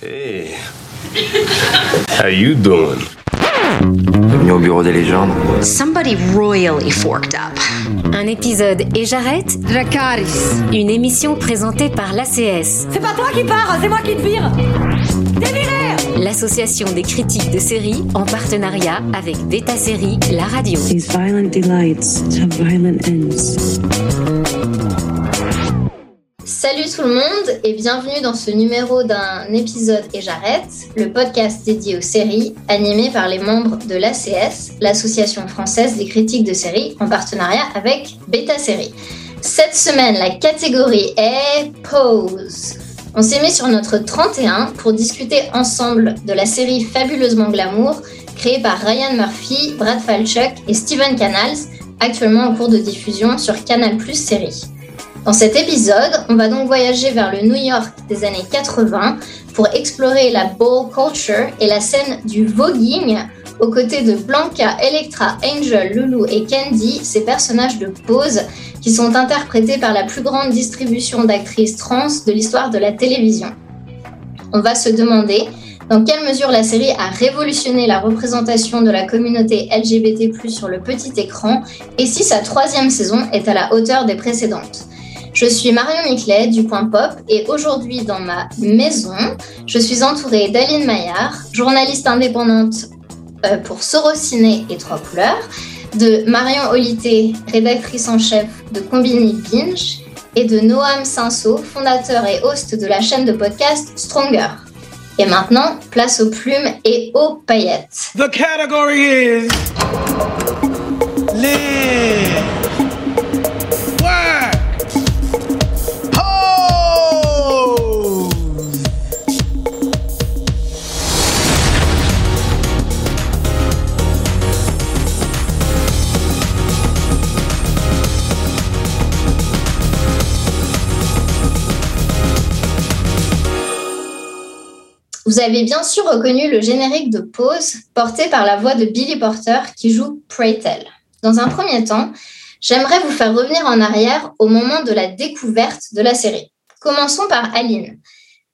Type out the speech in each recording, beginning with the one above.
Hey, how you doing? Bienvenue au bureau des légendes. Somebody royally forked up. Un épisode et j'arrête Dracaris. Une émission présentée par l'ACS, C'est pas toi qui pars, c'est moi qui te vire. Déviré l'association des critiques de séries en partenariat avec Beta Série, la radio. These violent delights have violent ends. Salut tout le monde et bienvenue dans ce numéro d'un épisode et j'arrête, le podcast dédié aux séries animé par les membres de l'ACS, l'Association française des critiques de séries, en partenariat avec Beta Série. Cette semaine, la catégorie est Pose. On s'est mis sur notre 31 pour discuter ensemble de la série Fabuleusement Glamour, créée par Ryan Murphy, Brad Falchuk et Steven Canals, actuellement en cours de diffusion sur Canal Plus Série. Dans cet épisode, on va donc voyager vers le New York des années 80 pour explorer la ball culture et la scène du voguing aux côtés de Blanca, Electra, Angel, Lulu et Candy, ces personnages de pose qui sont interprétés par la plus grande distribution d'actrices trans de l'histoire de la télévision. On va se demander dans quelle mesure la série a révolutionné la représentation de la communauté LGBT+ sur le petit écran et si sa troisième saison est à la hauteur des précédentes. Je suis Marion Miclet du Point Pop et aujourd'hui dans ma maison, je suis entourée d'Aline Maillard, journaliste indépendante euh, pour Sorociné et Trois Couleurs, de Marion Olité, rédactrice en chef de Combini Binge, et de Noam Sinso, fondateur et host de la chaîne de podcast Stronger. Et maintenant, place aux plumes et aux paillettes. The category. Vous avez bien sûr reconnu le générique de Pause porté par la voix de Billy Porter qui joue Pray Tell. Dans un premier temps, j'aimerais vous faire revenir en arrière au moment de la découverte de la série. Commençons par Aline.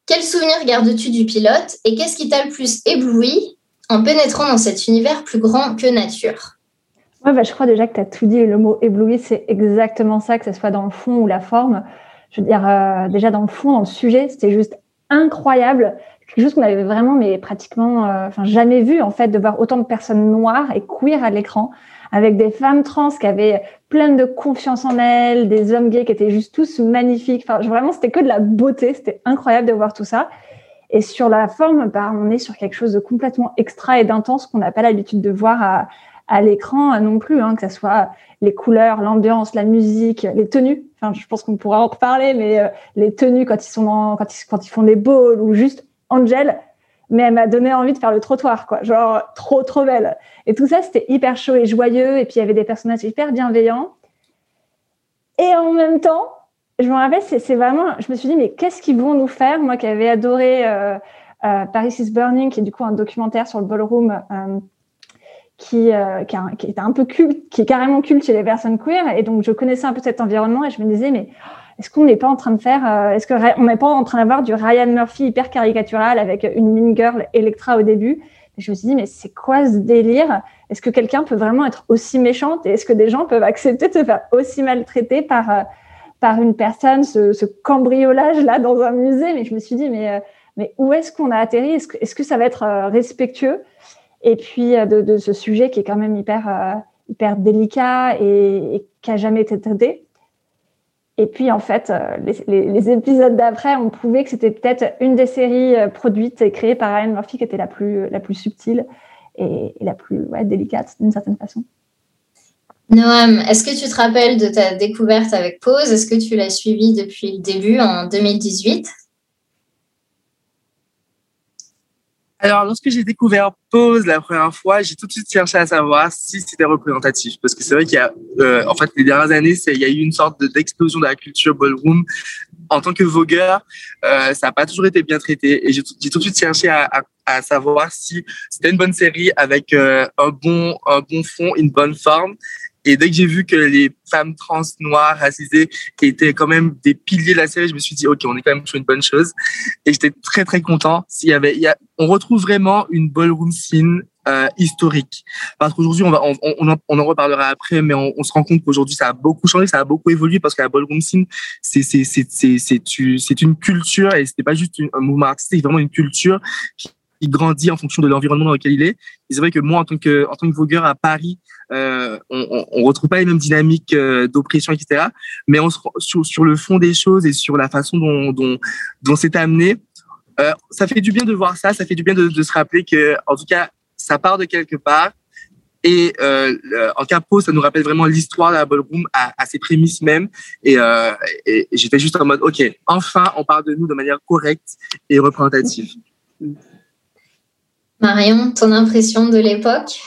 Quel souvenir gardes-tu du pilote et qu'est-ce qui t'a le plus ébloui en pénétrant dans cet univers plus grand que nature? Ouais, bah, je crois déjà que tu as tout dit. Le mot ébloui, c'est exactement ça, que ce soit dans le fond ou la forme. Je veux dire, euh, déjà dans le fond, dans le sujet, c'était juste incroyable. Quelque chose qu'on avait vraiment, mais pratiquement, euh, enfin jamais vu en fait, de voir autant de personnes noires et queer à l'écran, avec des femmes trans qui avaient plein de confiance en elles, des hommes gays qui étaient juste tous magnifiques. Enfin, vraiment, c'était que de la beauté. C'était incroyable de voir tout ça. Et sur la forme, bah, on est sur quelque chose de complètement extra et d'intense qu'on n'a pas l'habitude de voir à, à l'écran non plus, hein, que ce soit les couleurs, l'ambiance, la musique, les tenues. Enfin, je pense qu'on pourra en reparler, mais euh, les tenues quand ils sont dans, quand ils, quand ils font des balls ou juste Angel, mais elle m'a donné envie de faire le trottoir, quoi. Genre trop trop belle. Et tout ça, c'était hyper chaud et joyeux. Et puis il y avait des personnages hyper bienveillants. Et en même temps, je me rappelle, c'est vraiment, je me suis dit, mais qu'est-ce qu'ils vont nous faire? Moi qui avais adoré euh, euh, Paris is Burning, qui est du coup un documentaire sur le ballroom. Euh, qui est un peu culte, qui est carrément culte chez les personnes queer. Et donc, je connaissais un peu cet environnement et je me disais, mais est-ce qu'on n'est pas en train de faire, euh, est-ce que Ra- on n'est pas en train d'avoir du Ryan Murphy hyper caricatural avec une mean girl Electra au début? Je me suis dit, mais c'est quoi ce délire? Est-ce que quelqu'un peut vraiment être aussi méchante? Et est-ce que des gens peuvent accepter de se faire aussi maltraiter par, euh, par une personne, ce, cambriolage-là dans un musée? Mais je me suis dit, mais, euh, mais où est-ce qu'on a atterri? Est-ce que, ça va être respectueux? Et puis de, ce sujet qui est quand même hyper hyper délicat et, et qui a jamais été traité. Et puis en fait, euh, les, épisodes d'après ont prouvé que c'était peut-être une des séries euh, produites et créées par Ryan Murphy qui était la plus la plus subtile et, la plus délicate d'une certaine façon. Noam, est-ce que tu te rappelles de ta découverte avec Pause Est-ce que tu l'as suivie depuis le début en 2018 Alors, lorsque j'ai découvert Pose la première fois, j'ai tout de suite cherché à savoir si c'était représentatif. Parce que c'est vrai qu'il y a, euh, en fait, les dernières années, il y a eu une sorte de- d'explosion de la culture ballroom. En tant que vogueur, euh, ça n'a pas toujours été bien traité. Et j'ai tout j'ai tout de suite cherché à, à, à savoir si c'était une bonne série avec euh, un, bon, un bon fond, une bonne forme. Et dès que j'ai vu que les femmes trans, noires, racisées étaient quand même des piliers de la série, je me suis dit, OK, on est quand même sur une bonne chose. Et j'étais très, très content. S'il y avait, il y a, on retrouve vraiment une ballroom scene euh, historique. Parce qu'aujourd'hui, on, va, on, on, en, on en reparlera après, mais on, se rend compte qu'aujourd'hui, ça a beaucoup changé, ça a beaucoup évolué parce que la ballroom scene, c'est c'est c'est c'est c'est une culture et c'était pas juste un mouvement artistique, c'est vraiment une culture qui grandit en fonction de l'environnement dans lequel il est. Et c'est vrai que moi, en tant que en tant que vogueur à Paris, euh, on, on, retrouve pas les mêmes dynamiques euh, d'oppression, etc. Mais on sur le fond des choses et sur la façon dont dont c'est amené. Euh, ça fait du bien de voir ça, ça fait du bien de, se rappeler que, en tout cas, ça part de quelque part. Et euh, en capo, ça nous rappelle vraiment l'histoire de la ballroom à, à ses prémices même. Et j'étais juste en mode, OK, enfin, on parle de nous de manière correcte et représentative. Marion, ton impression de l'époque?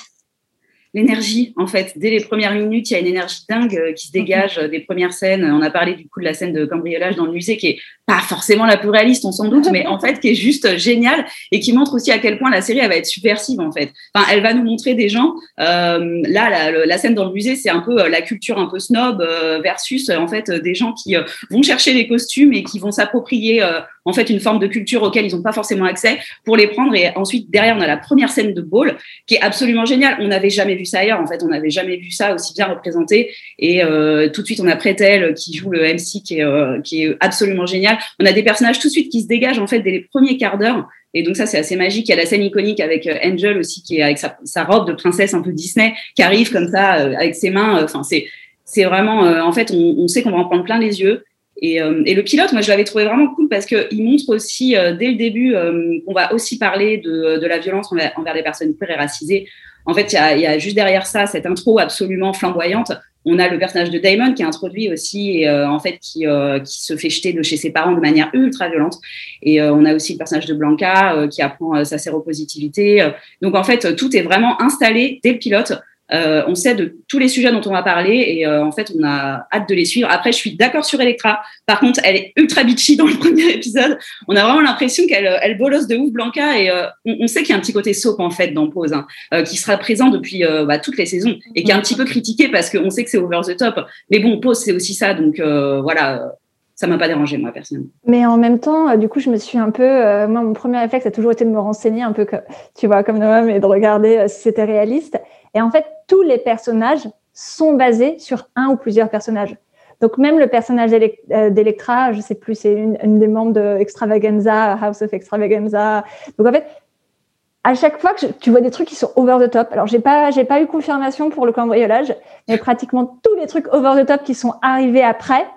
L'énergie en fait. Dès les premières minutes il y a une énergie dingue euh, qui se dégage euh, des premières scènes. On a parlé du coup de la scène de cambriolage dans le musée qui est pas forcément la plus réaliste on s'en doute mais en fait qui est juste géniale et qui montre aussi à quel point la série elle va être subversive en fait. Enfin elle va nous montrer des gens euh, là la, la, scène dans le musée c'est un peu euh, la culture un peu snob euh, versus en fait des gens qui euh, vont chercher les costumes et qui vont s'approprier en fait une forme de culture auquel ils n'ont pas forcément accès pour les prendre. Et ensuite derrière on a la première scène de ball qui est absolument géniale. On n'avait jamais vu ça ailleurs. En fait on n'avait jamais vu ça aussi bien représenté. Et euh, tout de suite on a Pretel qui joue le MC qui est euh, qui est absolument génial. On a des personnages tout de suite qui se dégagent en fait dès les premiers quarts d'heure. Et donc ça c'est assez magique. Il y a la scène iconique avec Angel aussi qui est avec sa, robe de princesse un peu Disney qui arrive comme ça euh, avec ses mains. Enfin c'est vraiment en fait on, on sait qu'on va en prendre plein les yeux. Et, euh, le pilote, moi, je l'avais trouvé vraiment cool parce qu'il montre aussi, euh, dès le début, euh, qu'on va aussi parler de, de la violence envers, envers, les personnes queer et racisées. En fait, il y a, y a, juste derrière ça cette intro absolument flamboyante. On a le personnage de Damon qui est introduit aussi et en fait qui, qui se fait jeter de chez ses parents de manière ultra violente. Et on a aussi le personnage de Blanca qui apprend sa séropositivité. Donc en fait, tout est vraiment installé dès le pilote euh, on sait de tous les sujets dont on va parler et euh, en fait, on a hâte de les suivre. Après, je suis d'accord sur Electra. Par contre, elle est ultra bitchy dans le premier épisode. On a vraiment l'impression qu'elle elle bolosse de ouf Blanca et euh, on, on, sait qu'il y a un petit côté soap en fait dans Pose, hein, euh, qui sera présent depuis euh, bah, toutes les saisons et qui est un petit peu critiqué parce qu'on sait que c'est over the top. Mais bon, Pose c'est aussi ça, donc voilà ça m'a pas dérangé moi personnellement. Mais en même temps, du coup, je me suis un peu, euh, moi, mon premier réflexe a toujours été de me renseigner un peu, tu vois, comme Noam, et de regarder euh, si c'était réaliste. Et en fait, tous les personnages sont basés sur un ou plusieurs personnages. Donc même le personnage d'Electra, je sais plus, c'est une, des membres de Extravaganza, House of Extravaganza. Donc en fait, à chaque fois que tu vois des trucs qui sont over the top. Alors j'ai pas j'ai pas eu confirmation pour le cambriolage, mais pratiquement tous les trucs over the top qui sont arrivés après,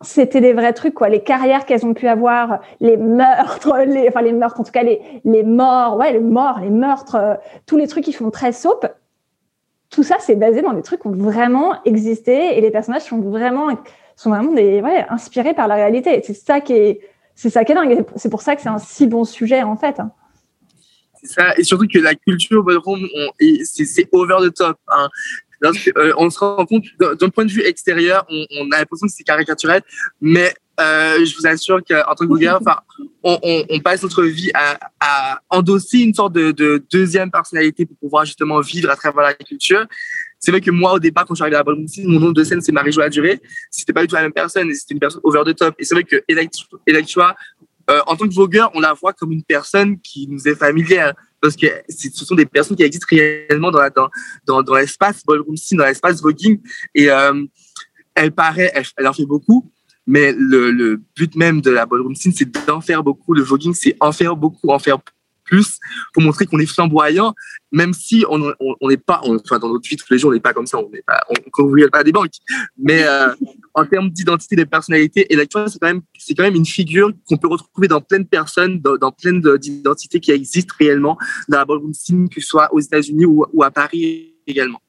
c'était des vrais trucs quoi. Les carrières qu'elles ont pu avoir les meurtres les enfin les meurtres en tout cas les les morts ouais les morts les meurtres euh, tous les trucs qui font très soap. Tout ça c'est basé dans des trucs qui ont vraiment existé et les personnages sont vraiment sont vraiment des ouais inspirés par la réalité. C'est ça qui est c'est ça qui est dingue. C'est pour ça que c'est un si bon sujet en fait c'est ça. Et surtout que la culture ballroom c'est over the top hein. Euh, on se rend compte, d'un point de vue extérieur, on, on a l'impression que c'est caricatural, mais euh, je vous assure qu'en tant que blogueur, on, on, on, passe notre vie à, à endosser une sorte de, de, deuxième personnalité pour pouvoir justement vivre à travers la culture. C'est vrai que moi, au départ, quand je suis arrivé à la mon nom de scène, c'est Marie-Jo Durée. C'était pas du tout la même personne, c'était une personne over the top. Et c'est vrai que Electra, euh, en tant que vogueur, on la voit comme une personne qui nous est familière parce que ce sont des personnes qui existent réellement dans, dans, dans, l'espace ballroom scene, dans l'espace voguing. Et euh, elle paraît, elle, en fait beaucoup, mais le, le but même de la ballroom scene, c'est d'en faire beaucoup. Le voguing, c'est en faire beaucoup, en faire plus pour montrer qu'on est flamboyant, même si on n'est on, pas, on, enfin dans notre vie tous les jours, on n'est pas comme ça, on n'est pas, on contribue pas des banques. Mais euh, en termes d'identité, de personnalité, Electra, c'est quand même, c'est quand même une figure qu'on peut retrouver dans plein de personnes, dans, dans plein d'identités qui existent réellement dans la ballroom scene, que ce soit aux États-Unis ou à Paris également.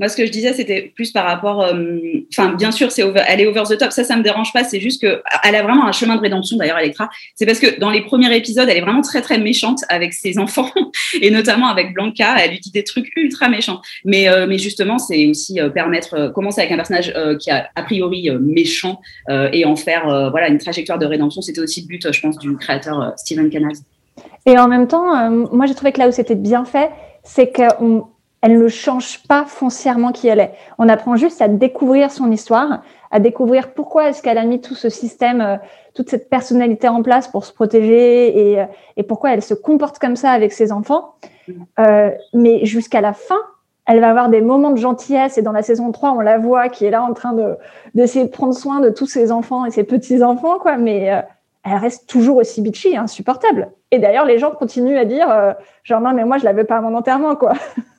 Moi, ce que je disais, c'était plus par rapport. Enfin, euh, bien sûr, c'est elle est over the top. Ça, ça me dérange pas. C'est juste que elle a vraiment un chemin de rédemption. D'ailleurs, Electra, c'est parce que dans les premiers épisodes, elle est vraiment très très méchante avec ses enfants et notamment avec Blanca. Elle lui dit des trucs ultra méchants. Mais euh, mais justement, c'est aussi euh, permettre euh, commencer avec un personnage qui a a priori méchant et en faire voilà une trajectoire de rédemption. C'était aussi le but, je pense, du créateur Steven Canals. Et en même temps, moi, j'ai trouvé que là où c'était bien fait, c'est qu'on elle ne change pas foncièrement qui elle est. On apprend juste à découvrir son histoire, à découvrir pourquoi est-ce qu'elle a mis tout ce système, euh, toute cette personnalité en place pour se protéger et, euh, et pourquoi elle se comporte comme ça avec ses enfants. Euh, mais jusqu'à la fin, elle va avoir des moments de gentillesse et dans la saison 3, on la voit qui est là en train de d'essayer de prendre soin de tous ses enfants et ses petits-enfants, quoi. Mais euh, elle reste toujours aussi bitchy, insupportable. Et d'ailleurs, les gens continuent à dire, euh, genre, non, mais moi, je la veux pas à mon enterrement, quoi.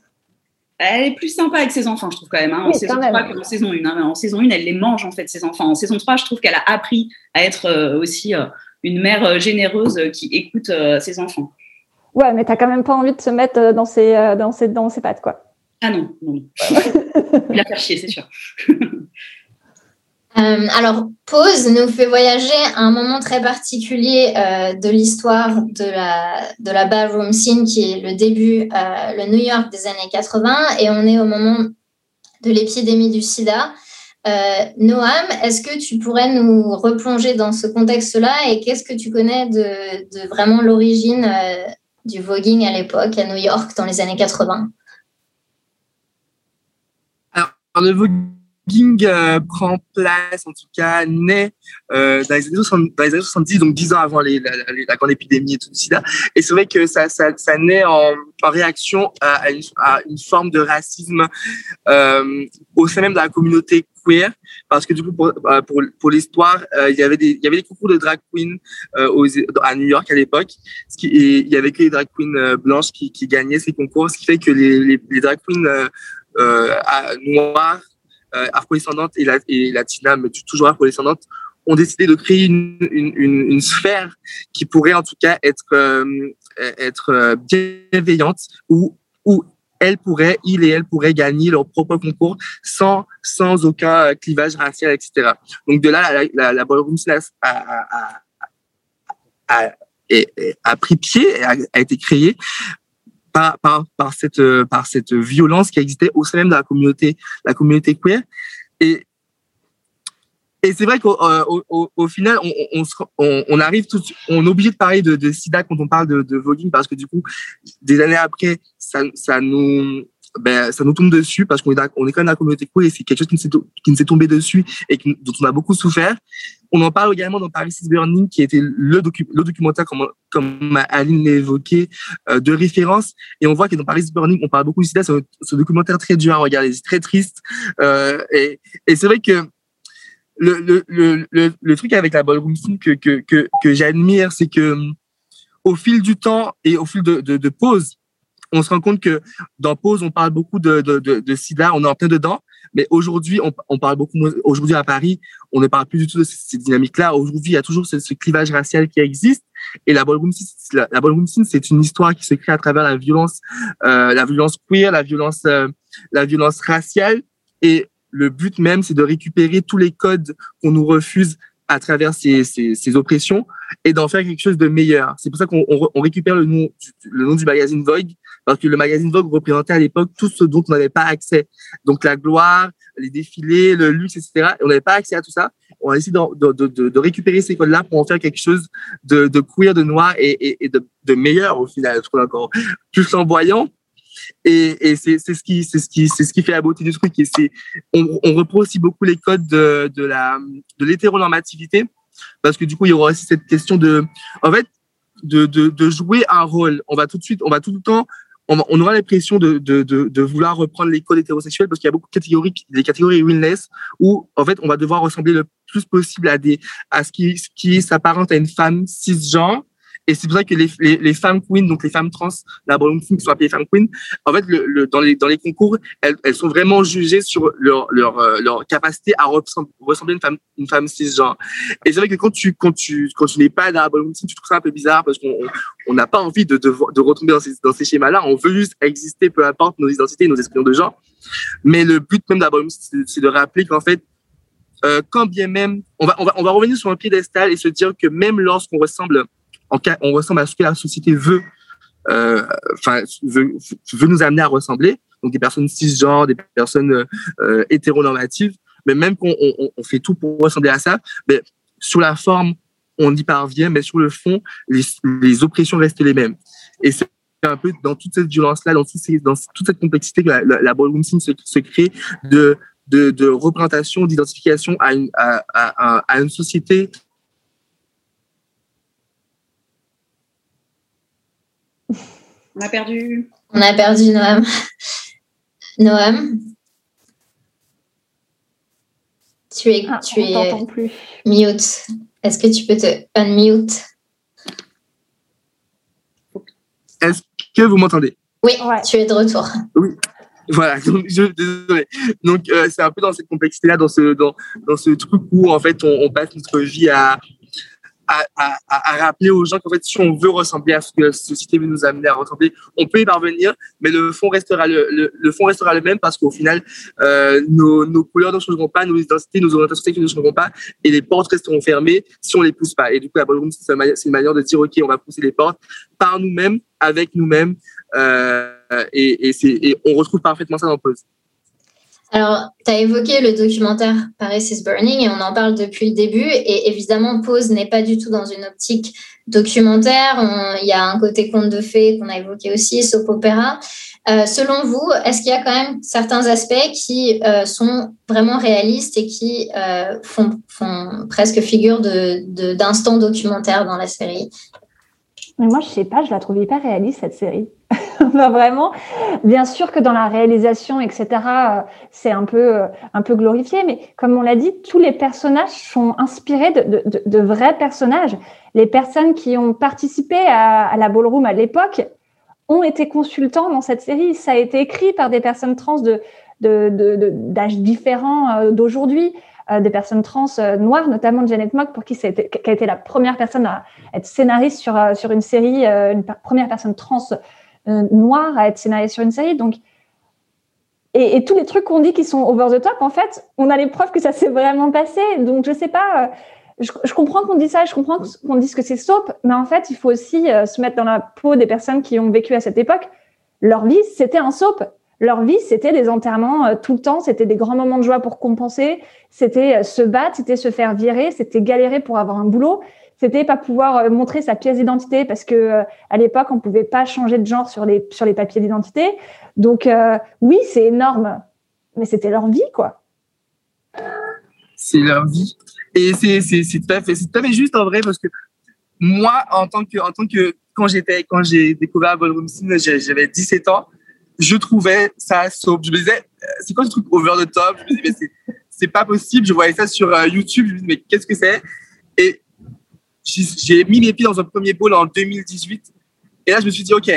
Elle est plus sympa avec ses enfants, je trouve quand même, hein, en saison quand même. 3 qu'en saison 1. hein. En saison 1, elle les mange en fait, ses enfants. En saison 3, je trouve qu'elle a appris à être euh, aussi euh, une mère euh, généreuse qui écoute euh, ses enfants. Ouais, mais t'as quand même pas envie de se mettre dans ses, dans ses, dans ses pattes, quoi. Ah non, non. Il la faire chier, c'est sûr. Euh, alors, Pause nous fait voyager à un moment très particulier euh, de l'histoire de la, de ballroom scene, qui est le début, euh, le New York des années 80, et on est au moment de l'épidémie du sida. Noam, est-ce que tu pourrais nous replonger dans ce contexte-là et qu'est-ce que tu connais de, vraiment l'origine du voguing à l'époque à New York dans les années 80 Alors, euh, prend place, en tout cas, naît euh, dans, les années 70, dans les années 70, donc dix ans avant les, la, grande épidémie et tout le sida. Et c'est vrai que ça, ça, ça naît en, en réaction à, une, forme de racisme euh, au sein même de la communauté queer, parce que du coup, pour, euh, pour, l'histoire, il y avait des il y avait des concours de drag queen euh, aux, à New York à l'époque, il y avait que les drag queens blanches qui, gagnaient ces concours, ce qui fait que les, les, drag queens euh, noires euh, afrodescendantes et, la, et mais toujours afrodescendantes, ont décidé de créer une, une, une, une sphère qui pourrait en tout cas être, euh, être euh, bienveillante où, où elles pourraient, ils et elles pourraient gagner leur propre concours sans, sans aucun clivage racial, etc. Donc de là, la, la, la ballroom a, a, a, a, pris pied, a été créée par, par, cette, euh, par cette violence qui existait au sein même de la communauté, la communauté queer. Et, et c'est vrai qu'au euh, au, final, on, on, on, arrive on est obligé de parler de, sida quand on parle de, de parce que du coup, des années après, ça, ça nous, ben, ça nous tombe dessus parce qu'on est, est quand même dans la communauté queer et c'est quelque chose qui nous s'est to- qui nous s'est tombé dessus et dont on a beaucoup souffert. On en parle également dans Paris is Burning, qui était le, docu le documentaire, comme, comme Aline l'a évoqué, euh, de référence. Et on voit que dans Paris is Burning, on parle beaucoup du sida. C'est un documentaire très dur à regarder, c'est très triste. Euh, et et c'est vrai que le, le, le, le, truc avec la ballroom scene que, que, que, que j'admire, c'est que hum, au fil du temps et au fil de, de, de pause, on se rend compte que dans pause, on parle beaucoup de, de, de, de sida, on est en plein dedans. Mais aujourd'hui, on, on parle beaucoup moins. Aujourd'hui, à Paris, on ne parle plus du tout de ces, dynamiques-là. Aujourd'hui, il y a toujours ce, ce clivage racial qui existe. Et la ballroom scene, la, la ballroom c'est une histoire qui se crée à travers la violence, euh, la violence queer, la violence, euh, la violence raciale. Et le but même, c'est de récupérer tous les codes qu'on nous refuse à travers ces, ces, ces oppressions et d'en faire quelque chose de meilleur. C'est pour ça qu'on on, on récupère le nom, du- le nom du magazine Vogue, parce que le magazine Vogue représentait à l'époque tout ce dont on n'avait pas accès. Donc la gloire, les défilés, le luxe, etc. Et on n'avait pas accès à tout ça. On a essayé de, de, de, de récupérer ces codes-là pour en faire quelque chose de, de queer, de noir et, et, et de meilleur au final, je trouve encore plus flamboyant. Et, c'est ce qui c'est ce qui c'est ce qui fait la beauté du truc. Et c'est on, reprend aussi beaucoup les codes de, de la de l'hétéronormativité. Parce que du coup il y aura aussi cette question de en fait de, de, jouer un rôle. On va tout de suite on va tout le temps on, aura l'impression de, de, de, vouloir reprendre les codes hétérosexuels parce qu'il y a beaucoup de catégories des catégories realness où en fait on va devoir ressembler le plus possible à des à ce qui ce qui s'apparente à une femme cisgenre et c'est pour ça que les, les, femmes queens, donc les femmes trans, la ballroom scene qui sont appelées femmes queens, en fait, le, le, dans, les, dans les concours, elles, elles sont vraiment jugées sur leur, leur, euh, leur capacité à ressem- ressembler une femme, une femme cisgenre. Et c'est vrai que quand tu, quand tu, quand tu n'es pas dans la ballroom scene, tu trouves ça un peu bizarre parce qu'on on- n'a pas envie de, de, de retomber dans ces, dans ces schémas-là. On veut juste exister, peu importe nos identités, nos expressions de genre. Mais le but même de la c'est de rappeler qu'en fait, euh, quand bien même, on va, on va, on va revenir sur un piédestal et se dire que même lorsqu'on ressemble, en on ressemble à ce que la société veut, euh, enfin, veut, veut nous amener à ressembler, donc des personnes cisgenres, des personnes euh, hétéronormatives, mais même qu'on on, on fait tout pour ressembler à ça, mais sur la forme, on y parvient, mais sur le fond, les, les oppressions restent les mêmes. Et c'est un peu dans toute cette violence-là, dans, toute cette complexité que la, la, la se, crée de, représentation, d'identification à une société On a perdu. On a perdu Noam. Noam Tu es, Ah, tu on es plus. mute. Est-ce que tu peux te unmute? Est-ce que vous m'entendez? Oui, tu es de retour. Voilà, donc je désolé. Donc euh, c'est un peu dans cette complexité là, dans ce dans dans ce truc où en fait on, on passe notre vie à à, à, à rappeler aux gens qu'en fait si on veut ressembler à ce que la société veut nous amener à ressembler, on peut y parvenir, mais le fond restera le le, le fond restera le même parce qu'au final euh, nos nos couleurs ne changeront pas, nos identités, nos orientations sexuelles ne changeront pas et les portes resteront fermées si on les pousse pas. Et du coup la ballroom c'est une manière- de dire ok on va pousser les portes par nous-mêmes, avec nous-mêmes. Euh, et, et, et on retrouve parfaitement ça dans Pause. Alors, tu as évoqué le documentaire Paris is Burning et on en parle depuis le début. Et évidemment, Pause n'est pas du tout dans une optique documentaire. Il y a un côté conte de fées qu'on a évoqué aussi, soap opéra. Euh, selon vous, est-ce qu'il y a quand même certains aspects qui euh, sont vraiment réalistes et qui euh, font, presque figure de, de- d'instant documentaire dans la série? Moi, je sais pas, je la trouve hyper réaliste, cette série. Enfin, vraiment, bien sûr que dans la réalisation, etc., euh, c'est un peu, euh, un peu glorifié, mais comme on l'a dit, tous les personnages sont inspirés de, de, vrais personnages. Les personnes qui ont participé à, la ballroom à l'époque ont été consultants dans cette série. Ça a été écrit par des personnes trans de, d'âges différents euh, d'aujourd'hui, des personnes trans noires, notamment Janet Mock, pour qui, ça a été- qui a été la première personne à être scénariste sur, sur une série, une première personne trans noire à être scénariste sur une série. Donc, et, tous les trucs qu'on dit qui sont over the top, en fait, on a les preuves que ça s'est vraiment passé. Donc, je sais pas. euh, Je, comprends qu'on dit ça, je comprends qu'on dise que c'est soap, mais en fait, il faut aussi euh, se mettre dans la peau des personnes qui ont vécu à cette époque. Leur vie, c'était un soap. Leur vie, c'était des enterrements euh, tout le temps, c'était des grands moments de joie pour compenser, c'était euh, se battre, c'était se faire virer, c'était galérer pour avoir un boulot, c'était pas pouvoir euh, montrer sa pièce d'identité parce que euh, à l'époque, on pouvait pas changer de genre sur les sur les papiers d'identité. Donc euh, oui, c'est énorme, mais c'était leur vie, quoi. C'est leur vie. Et c'est, c'est, c'est tout à fait, c'est tout à juste en vrai parce que moi, en tant que, en tant que, quand j'étais, quand j'ai découvert Ballroom Scene, j'avais 17 ans, je trouvais ça soap. Je me disais, c'est quoi ce truc over the top? Je me disais, mais c'est, c'est pas possible. Je voyais ça sur YouTube. Je me disais, mais qu'est-ce que c'est? Et j'ai, mis mes pieds dans un premier pôle en 2018. Et là, je me suis dit, OK,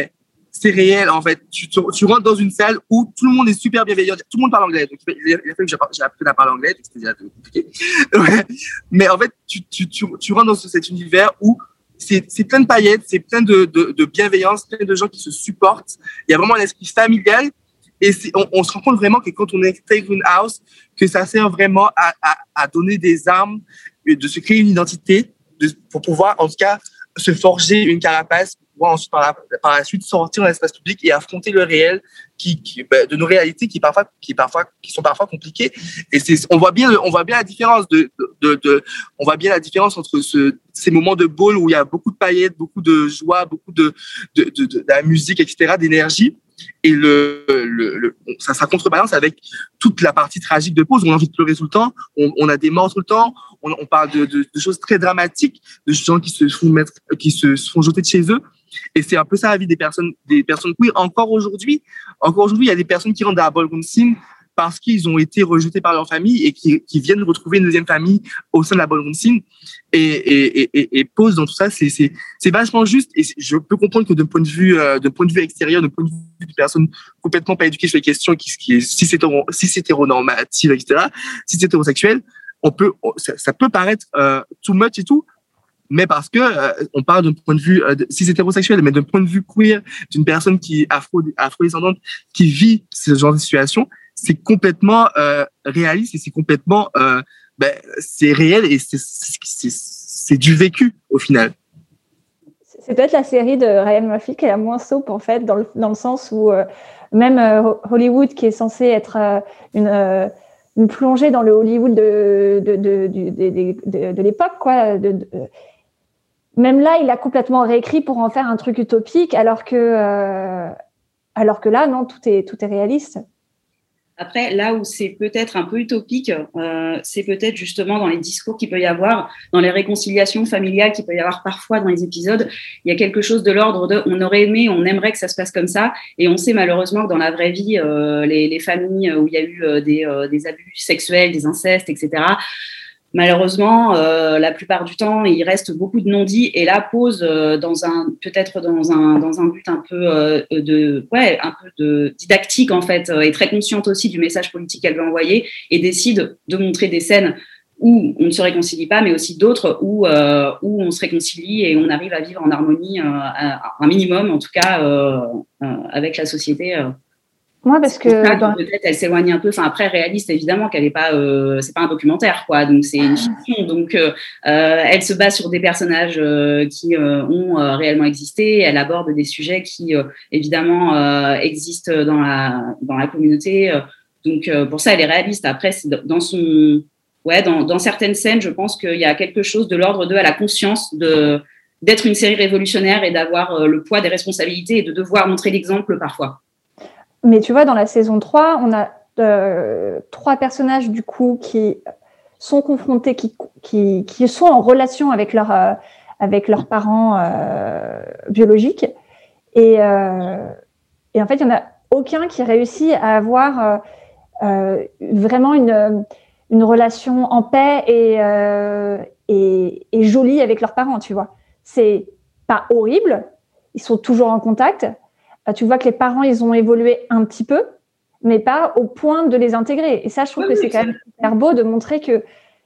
c'est réel, en fait. Tu, tu, tu rentres dans une salle où tout le monde est super bienveillant. Tout le monde parle anglais. Donc, il a fallu que j'ai appris à parler anglais. C'était déjà compliqué. Mais en fait, tu, tu, rentres dans ce- cet univers où c'est plein de paillettes, c'est plein de, de, de bienveillance, plein de gens qui se supportent. Il y a vraiment un esprit familial. Et on, on se rend compte vraiment que quand on intègre une house, que ça sert vraiment à, à, à donner des armes, de se créer une identité, de, pour pouvoir en tout cas se forger une carapace, pour pouvoir ensuite par la, suite sortir dans l'espace public et affronter le réel ben, de nos réalités qui parfois qui parfois qui sont parfois compliquées. Et c'est on voit bien on voit bien la différence de, de, on voit bien la différence entre ce, ces moments de ball où il y a beaucoup de paillettes, beaucoup de joie, beaucoup de de, de, de, musique, etc., d'énergie. Et le, le, le ça, ça contrebalance avec toute la partie tragique de pause. On a envie de pleurer tout le temps, on, a des morts tout le temps, on, parle de choses très dramatiques, de gens qui se font mettre, qui se font jeter de chez eux. Et c'est un peu ça la vie des personnes, des personnes queer. Encore aujourd'hui, encore aujourd'hui, il y a des personnes qui rentrent dans la ballroom scene parce qu'ils ont été rejetés par leur famille et qui, qui viennent retrouver une deuxième famille au sein de la ballroom scene et, et, et, et, pose dans tout ça, c'est, c'est, c'est vachement juste. Et je peux comprendre que d'un point de vue, euh, d'un point de vue extérieur, d'un point de vue d'une personne complètement pas éduquée sur les questions, qui, qui si c'est si c'est hétéronormative, etc., si c'est hétérosexuel, on peut, ça, ça peut paraître euh, too much et tout, mais parce que euh, on parle d'un point de vue euh, si c'est hétérosexuel, mais d'un point de vue queer, d'une personne qui afro afro-descendante qui vit ce genre de situation, c'est complètement euh, réaliste et c'est complètement ben, c'est réel et c'est du vécu au final. C'est peut-être la série de Ryan Murphy qui est la moins soap en fait, dans le, dans le sens où même Hollywood, qui est censé être une, une plongée dans le Hollywood de, de, de, de, de, l'époque, quoi, de, même là, il a complètement réécrit pour en faire un truc utopique, alors que, euh, alors que là, non, tout est, tout est réaliste. Après, là où c'est peut-être un peu utopique, euh, c'est peut-être justement dans les discours qu'il peut y avoir, dans les réconciliations familiales qu'il peut y avoir parfois dans les épisodes. Il y a quelque chose de l'ordre de on aurait aimé, on aimerait que ça se passe comme ça. Et on sait malheureusement que dans la vraie vie, euh, les, les, familles où il y a eu des, des abus sexuels, des incestes, etc., malheureusement, euh, la plupart du temps, il reste beaucoup de non-dits et là pose euh, dans un peut-être dans un dans un but un peu euh, de ouais un peu de didactique en fait et très consciente aussi du message politique qu'elle veut envoyer et décide de montrer des scènes où on ne se réconcilie pas, mais aussi d'autres où où on se réconcilie et on arrive à vivre en harmonie un minimum en tout cas avec la société. Moi, parce que peut-être elle s'éloigne un peu. Enfin, après réaliste, évidemment qu'elle n'est pas, euh, c'est pas un documentaire, quoi. Donc c'est une fiction. Donc euh, elle se base sur des personnages euh, qui ont réellement existé. Elle aborde des sujets qui, évidemment, existent dans la dans la communauté. Donc pour ça, elle est réaliste. Après, c'est dans son, ouais, dans, dans certaines scènes, je pense qu'il y a quelque chose de l'ordre de à la conscience de d'être une série révolutionnaire et d'avoir le poids des responsabilités et de devoir montrer l'exemple parfois. Mais tu vois, dans la saison 3, on a euh, trois personnages du coup qui sont confrontés, qui, qui, sont en relation avec, leur, euh, avec leurs parents euh, biologiques. Et, et, en fait, il n'y en a aucun qui réussit à avoir vraiment une, une relation en paix et, et, et jolie avec leurs parents, tu vois. C'est pas horrible, ils sont toujours en contact, tu vois que les parents, ils ont évolué un petit peu, mais pas au point de les intégrer. Et ça, je trouve que c'est quand même super beau de montrer que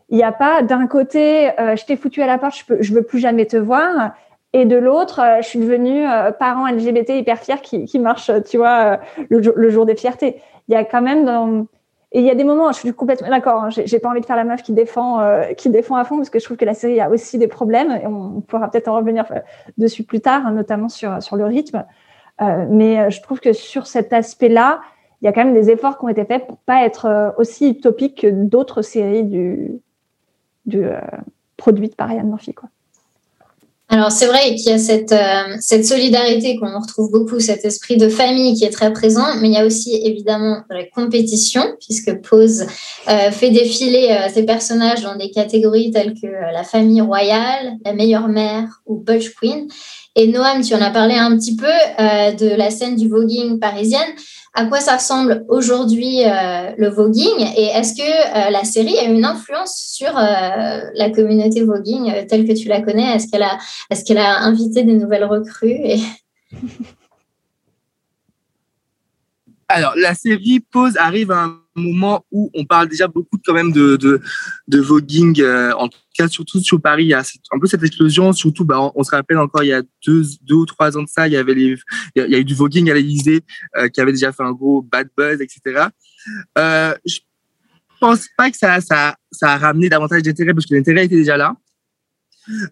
il n'y a pas d'un côté, euh, je t'ai foutu à la porte, je, peux, je veux plus jamais te voir, et de l'autre, euh, je suis devenue euh, parent LGBT hyper fier qui, qui marche, tu vois, le, le, jour des fiertés. Il y a quand même dans... Et il y a des moments, je suis complètement d'accord. Hein, j'ai pas envie de faire la meuf qui défend, qui défend à fond, parce que je trouve que la série a aussi des problèmes. Et on pourra peut-être en revenir dessus plus tard, hein, notamment sur sur le rythme. Euh, mais euh, je trouve que sur cet aspect-là, il y a quand même des efforts qui ont été faits pour pas être euh, aussi utopique que d'autres séries du, du produites par Ryan Murphy. Alors c'est vrai qu'il y a cette, solidarité qu'on retrouve beaucoup, cet esprit de famille qui est très présent, mais il y a aussi évidemment la compétition, puisque Pose fait défiler ses personnages dans des catégories telles que la famille royale, la meilleure mère ou Butch Queen. Et Noam, tu en as parlé un petit peu de la scène du voguing parisienne à quoi ça ressemble aujourd'hui euh, le voguing? Et est-ce que euh, la série a une influence sur euh, la communauté voguing telle que tu la connais? Est-ce qu'elle a, est qu'elle a invité des nouvelles recrues. Alors, la série Pause arrive à un moment où on parle déjà beaucoup quand même de, de, de voguing, en tout cas surtout sur Paris. Il y a un peu cette explosion, surtout, bah, on, se rappelle encore il y a deux, deux ou trois ans de ça, il y avait il y a eu du voguing à l'Élysée qui avait déjà fait un gros bad buzz, etc. Euh, je pense pas que ça, ça, ça a ramené davantage d'intérêt parce que l'intérêt était déjà là.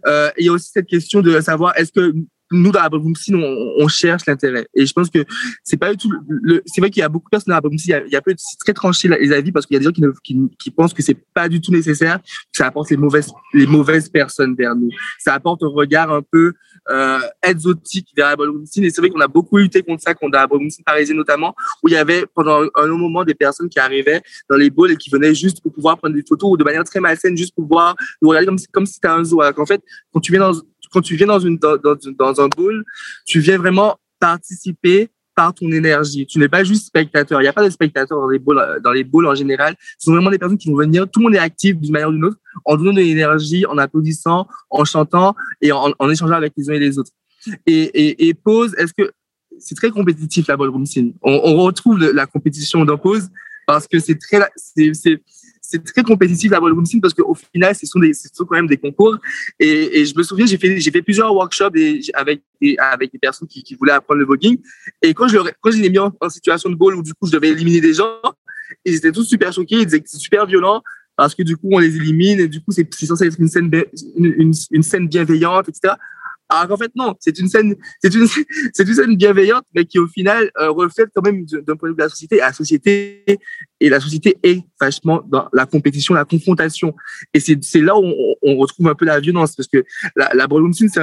Euh, il y a aussi cette question de savoir est-ce que nous dans la Boomsy, on, on cherche l'intérêt. Et je pense que c'est pas du tout. Le, c'est vrai qu'il y a beaucoup de personnes dans la Boomsy, il y a, il y a c'est très tranché les avis parce qu'il y a des gens qui, ne, qui, qui pensent que c'est pas du tout nécessaire, que ça apporte les mauvaises, les mauvaises personnes vers nous. Ça apporte un regard un peu euh, exotique vers la Boomsy. Et c'est vrai qu'on a beaucoup lutté contre ça, contre la Boomsy parisienne notamment, où il y avait pendant un, un moment des personnes qui arrivaient dans les balls et qui venaient juste pour pouvoir prendre des photos ou de manière très malsaine, juste pour voir nous regarder comme, comme si c'était un zoo. Alors qu'en fait, quand tu viens dans quand tu viens dans, une, dans, dans, un bowl, tu viens vraiment participer par ton énergie. Tu n'es pas juste spectateur. Il n'y a pas de spectateurs dans les bowls, dans les bowls en général. Ce sont vraiment des personnes qui vont venir. Tout le monde est actif d'une manière ou d'une autre, en donnant de l'énergie, en applaudissant, en chantant et en, en, échangeant avec les uns et les autres. Et, et, et pause, est-ce que c'est très compétitif la ballroom scene on, on retrouve la compétition dans pause parce que c'est très, c'est, c'est très compétitif la ballroom scene parce qu'au final, ce sont, des, sont quand même des concours. Et, et je me souviens, j'ai fait, j'ai fait plusieurs workshops et, avec, avec des personnes qui, qui, voulaient apprendre le voguing. Et quand je, quand je les ai mis en, situation de ball où du coup je devais éliminer des gens, ils étaient tous super choqués, ils disaient que c'est super violent parce que du coup on les élimine et du coup c'est censé être une scène, une, une scène bienveillante, etc. Alors qu'en fait, non, c'est une scène, c'est une, c'est une scène bienveillante, mais qui au final euh, reflète quand même d'un point de vue de la société. La société et la société est vachement dans la compétition, la confrontation. Et c'est, là où on, on, retrouve un peu la violence, parce que la, la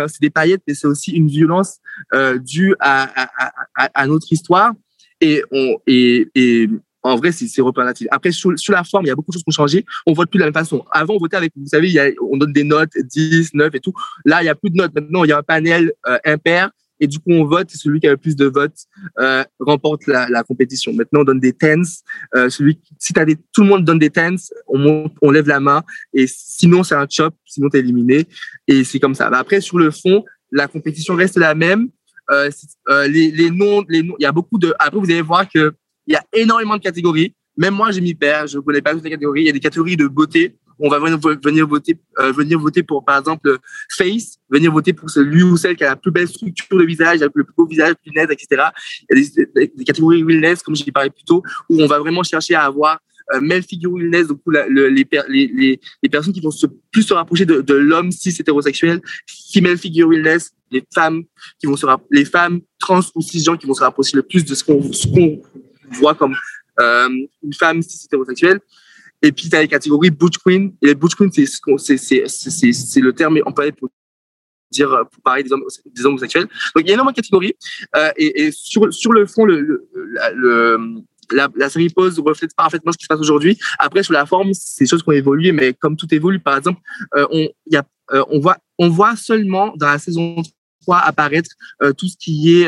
c'est des paillettes, mais c'est aussi une violence euh, due à, à, à, à, notre histoire. Et, on, et, et en vrai, c'est représentatif. Après, sur, sur, la forme, il y a beaucoup de choses qui ont changé. On vote plus de la même façon. Avant, on votait avec, vous savez, il y a, on donne des notes, 10, 9 et tout. Là, il y a plus de notes. Maintenant, il y a un panel euh, impair. Et du coup, on vote. Celui qui a le plus de votes euh, remporte la, la, compétition. Maintenant, on donne des tens. Euh, celui, si as des, tout le monde donne des tens, on, monte, on lève la main. Et sinon, c'est un chop. Sinon, t'es éliminé. Et c'est comme ça. après, sur le fond, la compétition reste la même. Euh, euh, les, les noms, les noms, il y a beaucoup de. Après, vous allez voir que il y a énormément de catégories. Même moi, j'ai mis perds. Je connais pas toutes les catégories. Il y a des catégories de beauté. On va venir, voter, euh, venir voter pour, par exemple, face, venir voter pour celui ou celle qui a la plus belle structure de visage, le plus beau visage, lunettes, etc. Il y a des, catégories wellness, comme j'ai parlé plus tôt, où on va vraiment chercher à avoir euh, male figure wellness, donc la, le, les, les, les, personnes qui vont se, plus se rapprocher de, de l'homme cis hétérosexuel, female figure wellness, les femmes qui vont se les femmes trans ou cisgenres qui vont se rapprocher le plus de ce qu'on qu'on voit comme euh, une femme cis hétérosexuelle. Et puis, tu as les catégories Butch Queen. Et les Butch Queen, c'est le terme employé pour dire, pour parler des hommes, des homosexuels. Donc, il y a énormément de catégories. Euh, et, sur, sur le fond, le, le, la, la, série pose reflète parfaitement ce qui se passe aujourd'hui. Après, sur la forme, c'est des choses qui ont évolué, mais comme tout évolue, par exemple, euh, on, y a, on, voit, on voit seulement dans la saison 3 apparaître tout ce qui est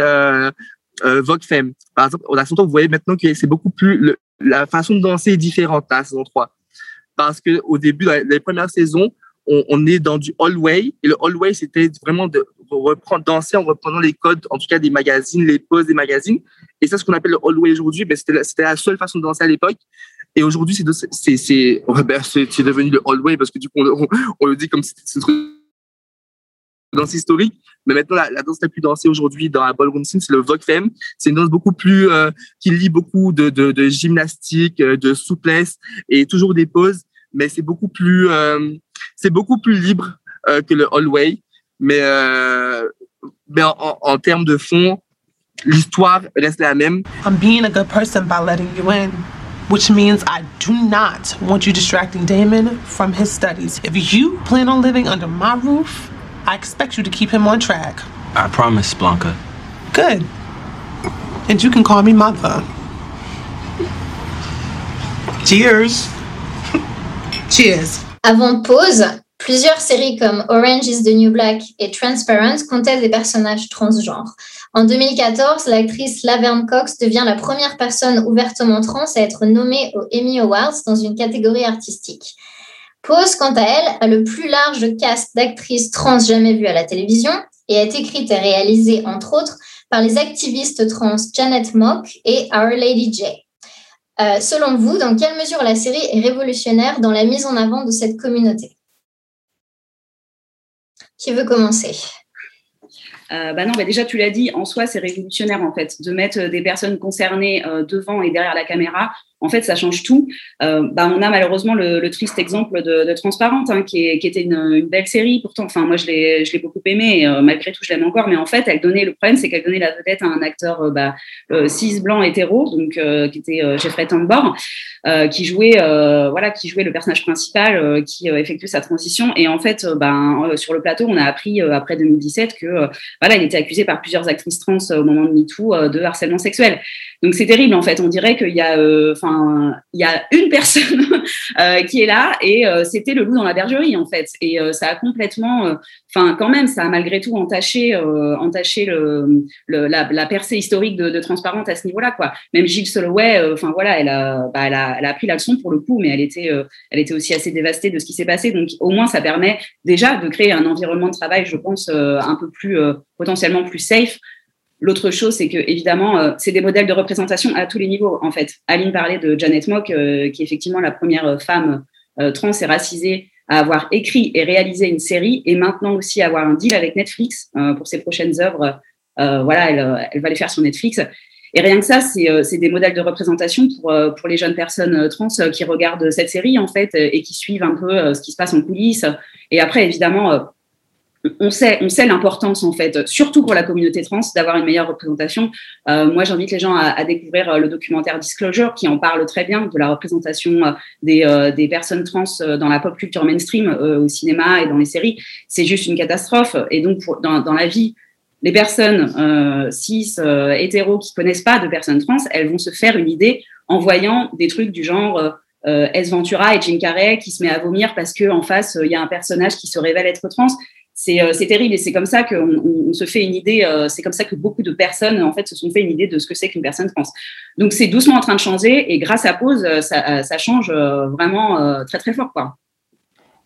euh, Vogue Femme. Par exemple, on a longtemps, vous voyez maintenant que c'est beaucoup plus, le, la façon de danser est différente dans la saison 3. Parce que au début, dans les premières saisons, on, on est dans du hallway. Et le hallway, c'était vraiment de reprendre, danser en reprenant les codes, en tout cas des magazines, les poses des magazines. Et ça, ce qu'on appelle le hallway aujourd'hui, ben, c'était, c'était la seule façon de danser à l'époque. Et aujourd'hui, c'est, c'est, c'est, ben, c'est, c'est devenu le hallway parce que du coup, on, on, le dit comme si c'était danse historique. Mais maintenant, la, la danse la plus dansée aujourd'hui dans la ballroom scene, c'est le Vogue Femme. C'est une danse beaucoup plus, euh, qui lie beaucoup de, de, de gymnastique, euh, de souplesse et toujours des poses. Mais c'est beaucoup plus, euh, c'est beaucoup plus libre euh, que le hallway. Mais, euh, mais en, en, en termes de fond, l'histoire reste la même. I'm being a good person by letting you in. Which means I do not want you distracting Damon from his studies. If you plan on living under my roof, I expect you to keep him on track. I promise, Blanca. Good. And you can call me mother. Cheers. Cheers. Avant pause, plusieurs séries comme Orange is the New Black et Transparent comptaient des personnages transgenres. En 2014, l'actrice Laverne Cox devient la première personne ouvertement trans à être nommée aux Emmy Awards dans une catégorie artistique. Pose, quant à elle, a le plus large cast d'actrices trans jamais vues à la télévision et est écrite et réalisée, entre autres, par les activistes trans Janet Mock et Our Lady J. Euh, selon vous, dans quelle mesure la série est révolutionnaire dans la mise en avant de cette communauté? Qui veut commencer? Euh, bah non, bah déjà tu l'as dit, en soi c'est révolutionnaire en fait de mettre des personnes concernées euh, devant et derrière la caméra en fait, ça change tout. Euh, bah, on a malheureusement le, triste exemple de, Transparente, hein, qui, était une, belle série. Pourtant, enfin, moi, je l'ai, beaucoup aimé. Et, euh, malgré tout, je l'aime encore. Mais en fait, elle donnait le problème, c'est qu'elle donnait la vedette à un acteur euh, bah, cis blanc hétéro, donc qui était Jeffrey Tambor, qui jouait, voilà, qui jouait le personnage principal, qui effectuait sa transition. Et en fait, ben, sur le plateau, on a appris après 2017 que voilà, il était accusé par plusieurs actrices trans au moment de MeToo de harcèlement sexuel. Donc c'est terrible en fait. On dirait qu'il y a, a une personne euh, qui est là et euh, c'était le loup dans la bergerie en fait. Et euh, ça a complètement, enfin quand même, ça a malgré tout entaché, la, percée historique de, Transparente à ce niveau-là quoi. Même Gilles Soloway, enfin voilà, elle a, bah, elle a, appris la leçon pour le coup, mais elle était, elle était aussi assez dévastée de ce qui s'est passé. Donc au moins ça permet déjà de créer un environnement de travail, je pense, un peu plus potentiellement plus safe L'autre chose, c'est que évidemment, euh, c'est des modèles de représentation à tous les niveaux. En fait, Aline parlait de Janet Mock, euh, qui est effectivement la première femme euh, trans et racisée à avoir écrit et réalisé une série, et maintenant aussi avoir un deal avec Netflix pour ses prochaines œuvres. voilà, elle, elle, va les faire sur Netflix. Et rien que ça, c'est des modèles de représentation pour, pour les jeunes personnes trans qui regardent cette série, en fait, et qui suivent un peu ce qui se passe en coulisses. Et après, évidemment, on sait, on sait l'importance en fait, surtout pour la communauté trans, d'avoir une meilleure représentation. Euh, moi, j'invite les gens à, découvrir euh, le documentaire Disclosure qui en parle très bien de la représentation euh, des, personnes trans dans la pop culture mainstream, au cinéma et dans les séries. C'est juste une catastrophe. Et donc, dans, la vie, les personnes cis, hétéros qui connaissent pas de personnes trans, elles vont se faire une idée en voyant des trucs du genre euh, S Ventura et Jim Carrey qui se met à vomir parce que en face il y a un personnage qui se révèle être trans c'est euh, terrible et c'est comme ça qu'on on, se fait une idée, euh, c'est comme ça que beaucoup de personnes en fait se sont fait une idée de ce que c'est qu'une personne trans. Donc c'est doucement en train de changer et grâce à Pause, ça, ça change vraiment très très fort quoi.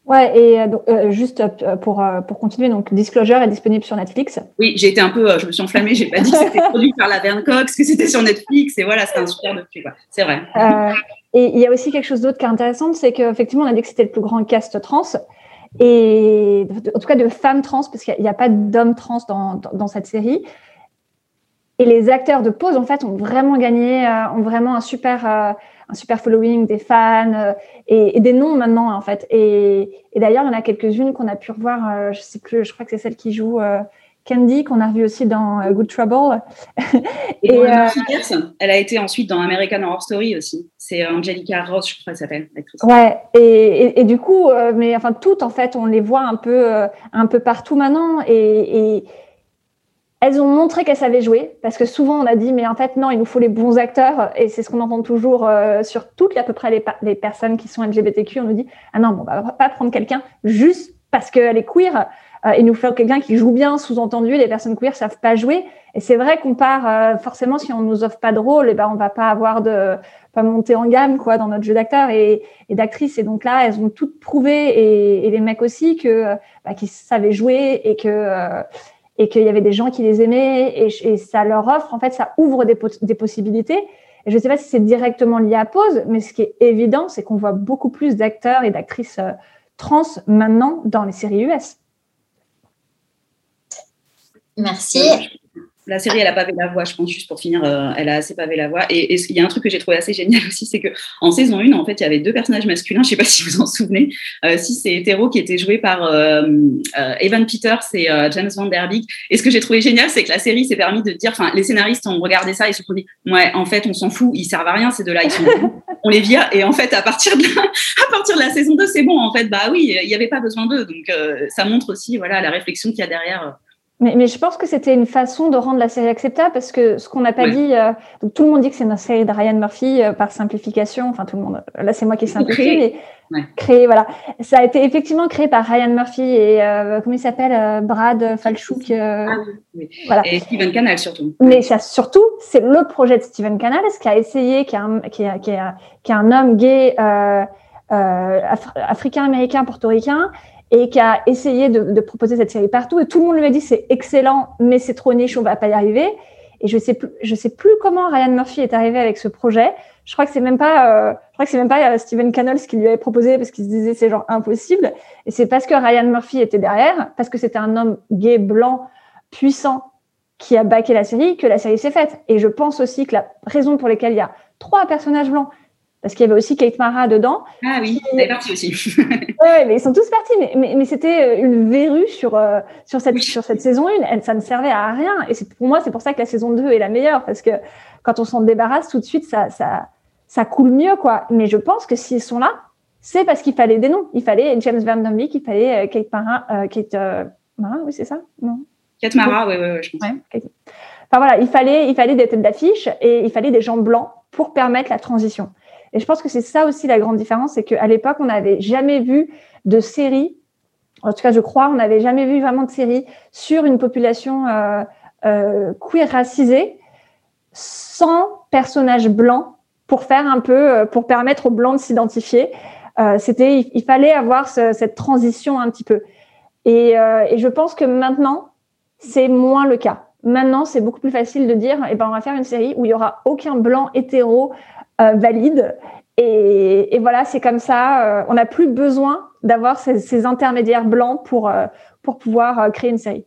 Ouais, et donc, euh, juste pour, pour continuer, donc Disclosure est disponible sur Netflix. Oui, j'ai été un peu, je me suis enflammée, j'ai pas dit que c'était produit par la Verne Cox, que c'était sur Netflix, et voilà, c'est un super docu, c'est vrai. Euh, et il y a aussi quelque chose d'autre qui est intéressant, c'est qu'effectivement, on a dit que c'était le plus grand cast trans, et en tout cas de femmes trans, parce qu'il n'y a, pas d'hommes trans dans, dans, dans, cette série. Et les acteurs de pause, en fait, ont vraiment gagné, euh, ont vraiment un super, euh, un super following, des fans euh, et, et, des noms maintenant, en fait. Et, et d'ailleurs, il y en a quelques-unes qu'on a pu revoir. Euh, je sais plus, je crois que c'est celle qui joue euh, Candy, qu'on a revu aussi dans Good Trouble. et, et elle a été ensuite dans American Horror Story aussi. C'est Angelica Ross, je crois qu'elle s'appelle. Ouais, et, et, du coup, euh, mais enfin, toutes, en fait, on les voit un peu, euh, un peu partout maintenant. Et, elles ont montré qu'elles savaient jouer, parce que souvent, on a dit, mais en fait, non, il nous faut les bons acteurs. Et c'est ce qu'on entend toujours euh, sur toutes, à peu près, les, les, personnes qui sont LGBTQ. On nous dit, ah non, bon, on va pas prendre quelqu'un juste parce qu'elle est queer. Euh, il nous faut quelqu'un qui joue bien, sous-entendu, les personnes queer savent pas jouer. Et c'est vrai qu'on part euh, forcément si on nous offre pas de rôle, et eh ben on va pas avoir de pas monter en gamme quoi dans notre jeu d'acteur et, et d'actrice. Et donc là, elles ont toutes prouvé et, et les mecs aussi que bah, qu'ils savaient jouer et que euh, et qu'il y avait des gens qui les aimaient et, et, ça leur offre en fait, ça ouvre des, des possibilités. Et je sais pas si c'est directement lié à pause, mais ce qui est évident, c'est qu'on voit beaucoup plus d'acteurs et d'actrices euh, trans maintenant dans les séries US. Merci. La série, elle a pavé la voie, je pense, juste pour finir, euh, elle a assez pavé la voie. Et il y a un truc que j'ai trouvé assez génial aussi, c'est que en saison 1, en fait, il y avait deux personnages masculins, je sais pas si vous en souvenez. Euh, si c'est hétéro qui était joué par euh, Evan Peters et James Van Der Beek. Et ce que j'ai trouvé génial, c'est que la série s'est permis de dire, enfin, les scénaristes ont regardé ça et se sont dit, ouais, en fait, on s'en fout, ils servent à rien, ces deux-là, ils sont on les vire. Et en fait, à partir de la, à partir de la saison 2, c'est bon, en fait, bah oui, il n'y avait pas besoin d'eux. Donc, ça montre aussi, voilà, la réflexion qu'il y a derrière. Mais, mais, je pense que c'était une façon de rendre la série acceptable parce que ce qu'on n'a pas dit, euh, donc tout le monde dit que c'est une série de Ryan Murphy euh, par simplification. Enfin, tout le monde. Là, c'est moi qui simplifie, mais ouais. créé, voilà. Ça a été effectivement créé par Ryan Murphy et euh, comment il s'appelle, euh, Brad Falchuk. Ah, oui. Voilà. Et Steven Canal surtout. Mais ça, surtout, c'est le projet de Steven Canal, ce qui a essayé, qui est un, qui est, qui est, qui est un homme gay af africain-américain, portoricain et qui a essayé de, de, proposer cette série partout. Et tout le monde lui a dit c'est excellent, mais c'est trop niche, on va pas y arriver. Et je sais plus, je sais plus comment Ryan Murphy est arrivé avec ce projet. Je crois que c'est même pas, euh, je crois que c'est même pas euh, Steven Canals qui lui avait proposé parce qu'il se disait c'est genre impossible. Et c'est parce que Ryan Murphy était derrière, parce que c'était un homme gay blanc puissant qui a baqué la série que la série s'est faite. Et je pense aussi que la raison pour laquelle il y a trois personnages blancs parce qu'il y avait aussi Kate Mara dedans. Ah oui, elle est partie aussi. ouais, mais ils sont tous partis, mais, mais, mais c'était une verrue sur, euh, sur, cette, sur cette saison 1. Elle, ça ne servait à rien. Et c'est pour moi, c'est pour ça que la saison 2 est la meilleure, parce que quand on s'en débarrasse, tout de suite, ça, ça, ça coule mieux, quoi. Mais je pense que s'ils sont là, c'est parce qu'il fallait des noms. Il fallait James Van Beek, il fallait euh, Kate Mara, euh, Kate euh, Mara, oui, c'est ça? Non Kate Mara, oui, oui, oui, je pense. Ouais, Kate. Enfin voilà, il fallait, il fallait des têtes d'affiche et il fallait des gens blancs pour permettre la transition. Et je pense que c'est ça aussi la grande différence, c'est qu'à l'époque, on n'avait jamais vu de série, en tout cas, je crois, on n'avait jamais vu vraiment de série sur une population euh, euh, queer racisée sans personnage blanc pour faire un peu, pour permettre aux blancs de s'identifier. Euh, c'était, il, fallait avoir ce, cette transition un petit peu. Et, euh, et je pense que maintenant, c'est moins le cas. Maintenant, c'est beaucoup plus facile de dire, eh ben, on va faire une série où il y aura aucun blanc hétéro euh, valide. Et, et voilà, c'est comme ça. Euh, on n'a plus besoin d'avoir ces, ces, intermédiaires blancs pour, euh, pour pouvoir créer une série.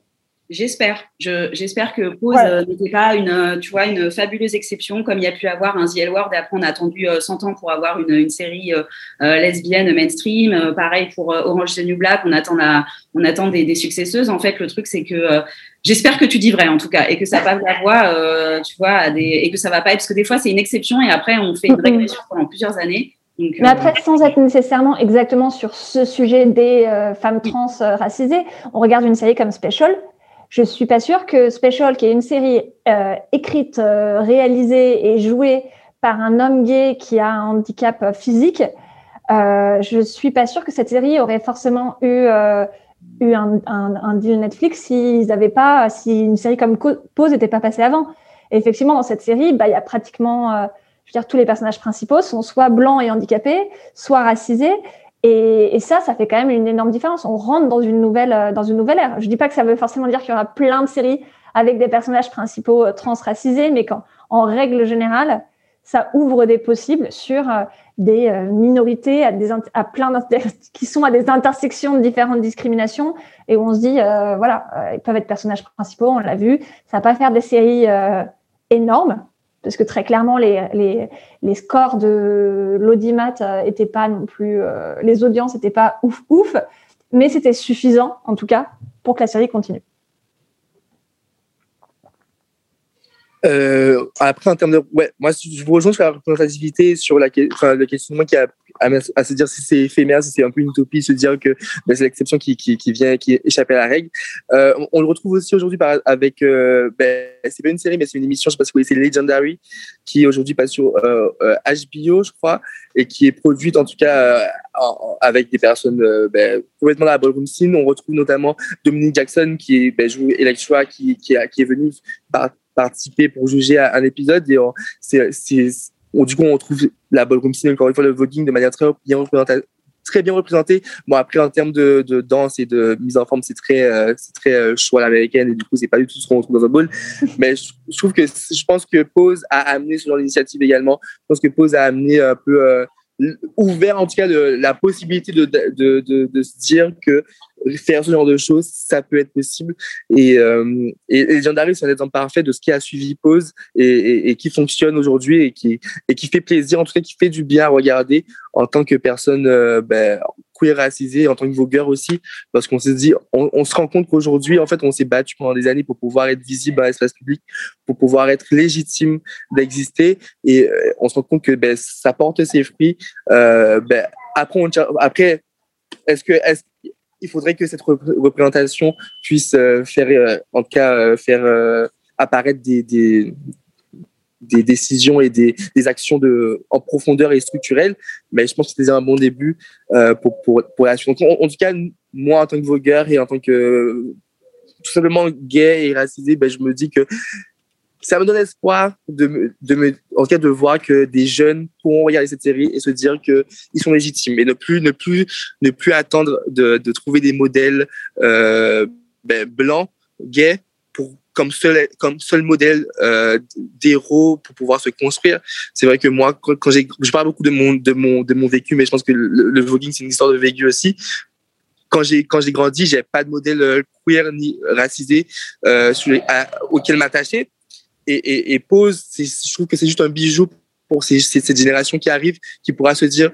J'espère. J'espère que Pose n'était pas une, tu vois, une fabuleuse exception comme il y a pu avoir un The Word. Et après, on a attendu 100 ans pour avoir une, une série lesbienne mainstream. pareil pour Orange the New Black. On attend, la, on attend des, des successeuses. En fait, le truc, c'est que j'espère que tu dis vrai, en tout cas, et que ça passe la voix, tu vois, à des, et que ça va pas être, parce que des fois, c'est une exception et après, on fait une régression pendant plusieurs années. Mais après, sans être nécessairement exactement sur ce sujet des femmes trans racisées, on regarde une série comme Special, je suis pas sûre que Special, qui est une série euh, écrite, euh, réalisée et jouée par un homme gay qui a un handicap physique, euh, je suis pas sûre que cette série aurait forcément eu euh, eu un, un, deal Netflix s'ils n'avaient pas, si une série comme Pose n'était pas passée avant. Et effectivement, dans cette série, bah, il y a pratiquement, euh, je veux dire, tous les personnages principaux sont soit blancs et handicapés, soit racisés. Et, ça, ça fait quand même une énorme différence. On rentre dans une nouvelle, euh, dans une nouvelle ère. Je dis pas que ça veut forcément dire qu'il y aura plein de séries avec des personnages principaux euh, transracisés, mais quand, en règle générale, ça ouvre des possibles sur des minorités à, des, à qui sont à des intersections de différentes discriminations et on se dit, euh, voilà, ils peuvent être personnages principaux, on l'a vu. Ça va pas faire des séries euh, énormes, parce que très clairement, les, scores de l'audimat étaient pas non plus, euh, les audiences n'étaient pas ouf ouf, mais c'était suffisant, en tout cas, pour que la série continue. Euh, après, en termes de. Ouais, moi, je vous rejoins sur la représentativité, sur la, enfin, le questionnement qui a à, se dire si c'est éphémère, si c'est un peu une utopie, se dire que ben, c'est l'exception qui, qui, qui, vient, qui échappe à la règle. Euh, on, le retrouve aussi aujourd'hui avec. Euh, ben, c'est pas une série, mais c'est une émission, je sais pas si vous connaissez Legendary, qui aujourd'hui passe sur euh, HBO, je crois, et qui est produite en tout cas euh, avec des personnes euh, ben, complètement dans la ballroom scene. On retrouve notamment Dominique Jackson, qui ben, joue Electra, qui, qui, a, qui est venu par participer pour juger à un épisode et c'est du coup on trouve la ballroom scene encore une fois le voguing de manière très bien représentée très bien représenté. Bon, après, en termes de, de danse et de mise en forme, c'est très, euh, c'est très euh, choix américaine et du coup, c'est pas du tout ce qu'on retrouve dans un ball. Mais je, je, trouve que, je pense que Pose a amené ce genre d'initiative également. Je pense que Pose a amené un peu, euh, ouvert en tout cas de, la possibilité de, de, de, se dire que faire ce genre de choses, ça peut être possible. Et, euh, et, Legendary, c'est un exemple parfait de ce qui a suivi Pause et, et, et qui fonctionne aujourd'hui et qui, et qui fait plaisir, en tout cas qui fait du bien à regarder en tant que personne euh, ben, queer racisée, en tant que vogueur aussi, parce qu'on se dit, on, se rend compte qu'aujourd'hui, en fait, on s'est battu pendant des années pour pouvoir être visible dans l'espace public, pour pouvoir être légitime d'exister, et euh, on se rend compte que ben, ça porte ses fruits. Euh, ben, après, après est-ce que est-ce il faudrait que cette représentation puisse euh, faire, en cas, faire apparaître des, des, décisions et des, actions de, en profondeur et structurelles. Mais je pense que c'était un bon début pour, pour, pour la suite. En, tout cas, moi, en tant que vogueur et en tant que tout simplement gay et racisé, ben, je me dis que ça me donne espoir de, de me, en tout cas de voir que des jeunes pourront regarder cette série et se dire que ils sont légitimes et ne plus ne plus ne plus attendre de, de trouver des modèles euh, ben, blancs gays comme seul comme seul modèle euh, d'héros pour pouvoir se construire. C'est vrai que moi quand, j'ai je parle beaucoup de mon de mon de mon vécu mais je pense que le, voguing c'est une histoire de vécu aussi. Quand j'ai quand j'ai grandi j'ai pas de modèle euh, queer ni racisé euh, auquel m'attacher. Et, et, Pose, je trouve que c'est juste un bijou pour cette génération qui arrive, qui pourra se dire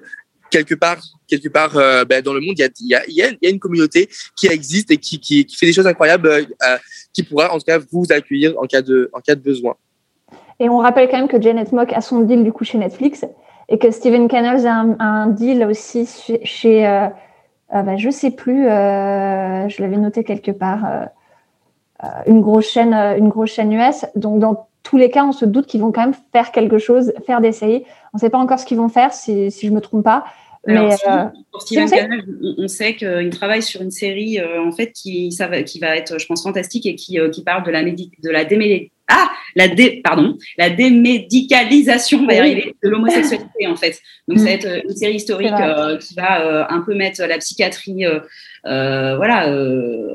quelque part, quelque part euh, ben, dans le monde, il y a, une communauté qui existe et qui, fait des choses incroyables, euh, euh, qui pourra en tout cas vous accueillir en cas de, besoin. Et on rappelle quand même que Janet Mock a son deal du coup chez Netflix et que Steven Canals a un, deal aussi chez, chez euh, ben, je sais plus, je l'avais noté quelque part une grosse chaîne, une grosse chaîne US. Donc dans tous les cas, on se doute qu'ils vont quand même faire quelque chose, faire des séries. On ne sait pas encore ce qu'ils vont faire, si, si je me trompe pas. Alors, mais, si, euh, pour Steven si Canal, on, on, sait qu'il travaille sur une série euh, en fait qui, ça va, qui va être, je pense, fantastique et qui, euh, qui parle de la, de. Ah, la dé, pardon, la démédicalisation de l'homosexualité en fait. Donc mmh. ça va être une série historique qui va un peu mettre la psychiatrie euh, voilà,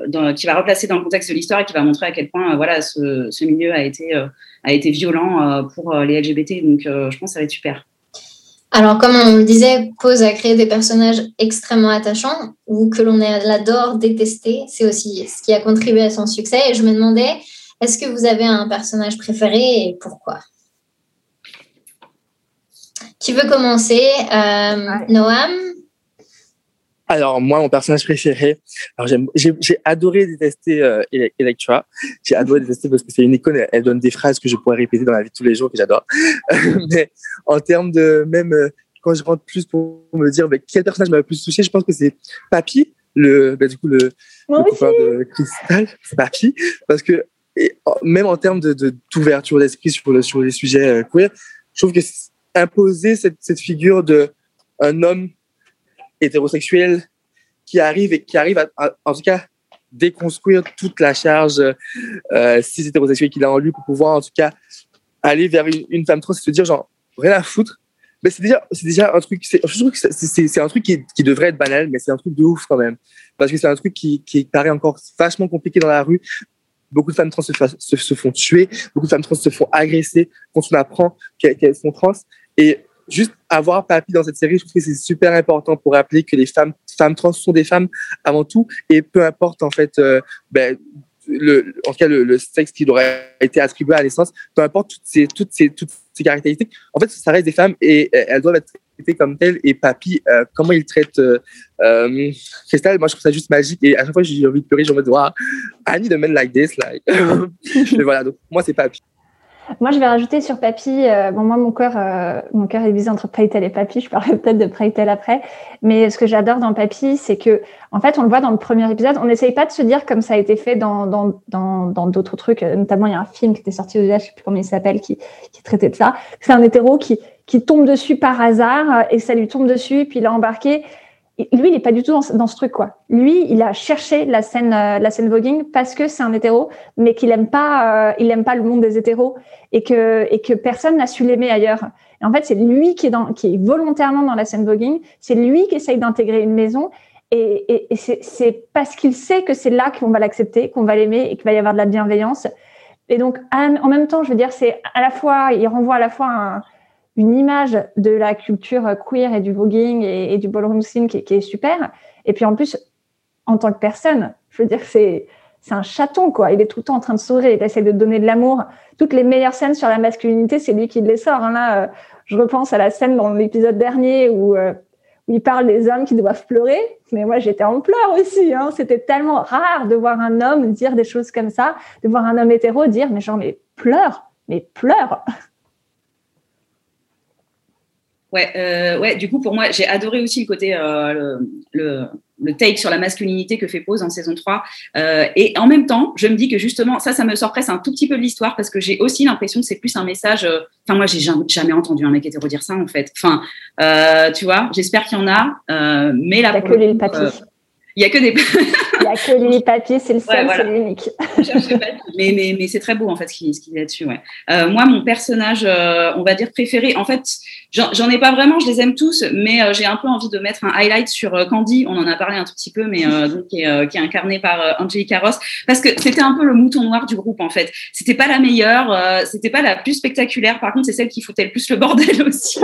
dans, qui va replacer dans le contexte de l'histoire et qui va montrer à quel point voilà ce, ce, milieu a été a été violent pour les LGBT. Donc je pense que ça va être super. Alors, comme on le disait, Pose a créé des personnages extrêmement attachants ou que l'on adore détester. C'est aussi ce qui a contribué à son succès. Et je me demandais, est-ce que vous avez un personnage préféré et pourquoi? Qui veut commencer? Euh, Noam? Alors, moi, mon personnage préféré, alors j'ai adoré détester euh, Electra. J'ai adoré détester parce que c'est une icône. Elle, donne des phrases que je pourrais répéter dans la vie de tous les jours que j'adore. mais en termes de même, euh, quand je rentre plus pour me dire mais quel personnage m'a le plus touché, je pense que c'est Papy, le, bah, du coup, le, le copain de Crystal. C'est Papy. Parce que même en termes d'ouverture de, d'esprit sur, sur les sujets euh, queer, je trouve que imposer cette, cette figure de un homme hétérosexuel qui arrive et qui arrive à, en tout cas déconstruire toute la charge euh, cis hétérosexuelle qu'il a en lui pour pouvoir en tout cas aller vers une, femme trans et se dire genre rien à foutre. Mais c'est déjà c'est déjà un truc c'est un truc qui, devrait être banal mais c'est un truc de ouf quand même. Parce que c'est un truc qui, qui paraît encore vachement compliqué dans la rue. Beaucoup de femmes trans se, font tuer. Beaucoup de femmes trans se font agresser quand on apprend qu'elles sont trans. Et juste avoir Papy dans cette série, je trouve que c'est super important pour rappeler que les femmes, femmes trans sont des femmes avant tout, et peu importe en fait, euh, ben, le, en tout cas le, sexe qui leur a été attribué à la naissance, peu importe toutes ces, toutes ces, toutes ces caractéristiques, en fait, ça reste des femmes et elles doivent être traitées comme telles. Et Papy, euh, comment il traite euh, euh, Crystal, moi je trouve ça juste magique. Et à chaque fois, j'ai envie de pleurer, j'ai envie de voir I need a man like this. Like. Mais voilà, donc moi, c'est Papy. Moi, je vais rajouter sur Papy. Euh, bon, moi, mon cœur, euh, mon cœur est visé entre Preytel et Papy. Je parlerai peut-être de Preytel après. Mais ce que j'adore dans Papy, c'est que, en fait, on le voit dans le premier épisode. On n'essaye pas de se dire comme ça a été fait dans dans dans d'autres trucs. Notamment, il y a un film qui était sorti aux US, je sais plus comment il s'appelle, qui qui traitait de ça. C'est un hétéro qui qui tombe dessus par hasard et ça lui tombe dessus, puis il a embarqué lui, il n'est pas du tout dans, ce truc, quoi. Lui, il a cherché la scène, euh, la scène voguing parce que c'est un hétéro, mais qu'il aime pas, euh, il aime pas le monde des hétéros et que et que personne n'a su l'aimer ailleurs. En fait, c'est lui qui est dans, qui est volontairement dans la scène voguing. C'est lui qui essaye d'intégrer une maison. Et, et, et c'est parce qu'il sait que c'est là qu'on va l'accepter, qu'on va l'aimer et qu'il va y avoir de la bienveillance. Et donc, en même temps, je veux dire, c'est à la fois, il renvoie à la fois un, une image de la culture queer et du voguing et, du ballroom scene qui, est super. Et puis en plus, en tant que personne, je veux dire, c'est c'est un chaton quoi. Il est tout le temps en train de sourire, il essaie de donner de l'amour. Toutes les meilleures scènes sur la masculinité, c'est lui qui les sort. Hein. Là, euh, je repense à la scène dans l'épisode dernier où, euh, où, il parle des hommes qui doivent pleurer. Mais moi, j'étais en pleurs aussi. Hein. C'était tellement rare de voir un homme dire des choses comme ça, de voir un homme hétéro dire mais genre mais pleure, mais pleure. Ouais, euh, ouais, du coup, pour moi, j'ai adoré aussi le côté, euh, le, le, take sur la masculinité que fait Pose en saison 3. Euh, et en même temps, je me dis que justement, ça, ça me sort presque un tout petit peu de l'histoire parce que j'ai aussi l'impression que c'est plus un message. Euh, enfin, moi, j'ai jamais entendu un mec hétéro dire ça, en fait. Enfin, euh, tu vois, j'espère qu'il y en a. mais que les papiers. Il y a que des. Il y a que les papiers, c'est le seul, c'est l'unique. mais mais, mais c'est très beau en fait ce qu'il qu dit là-dessus. Ouais. Euh, moi, mon personnage, euh, on va dire préféré, en fait, j'en ai pas vraiment, je les aime tous, mais euh, j'ai un peu envie de mettre un highlight sur Candy. On en a parlé un tout petit peu, mais donc, qui, est, qui est incarné par Angelica Ross, parce que c'était un peu le mouton noir du groupe en fait. C'était pas la meilleure, c'était pas la plus spectaculaire. Par contre, c'est celle qui foutait le plus le bordel aussi.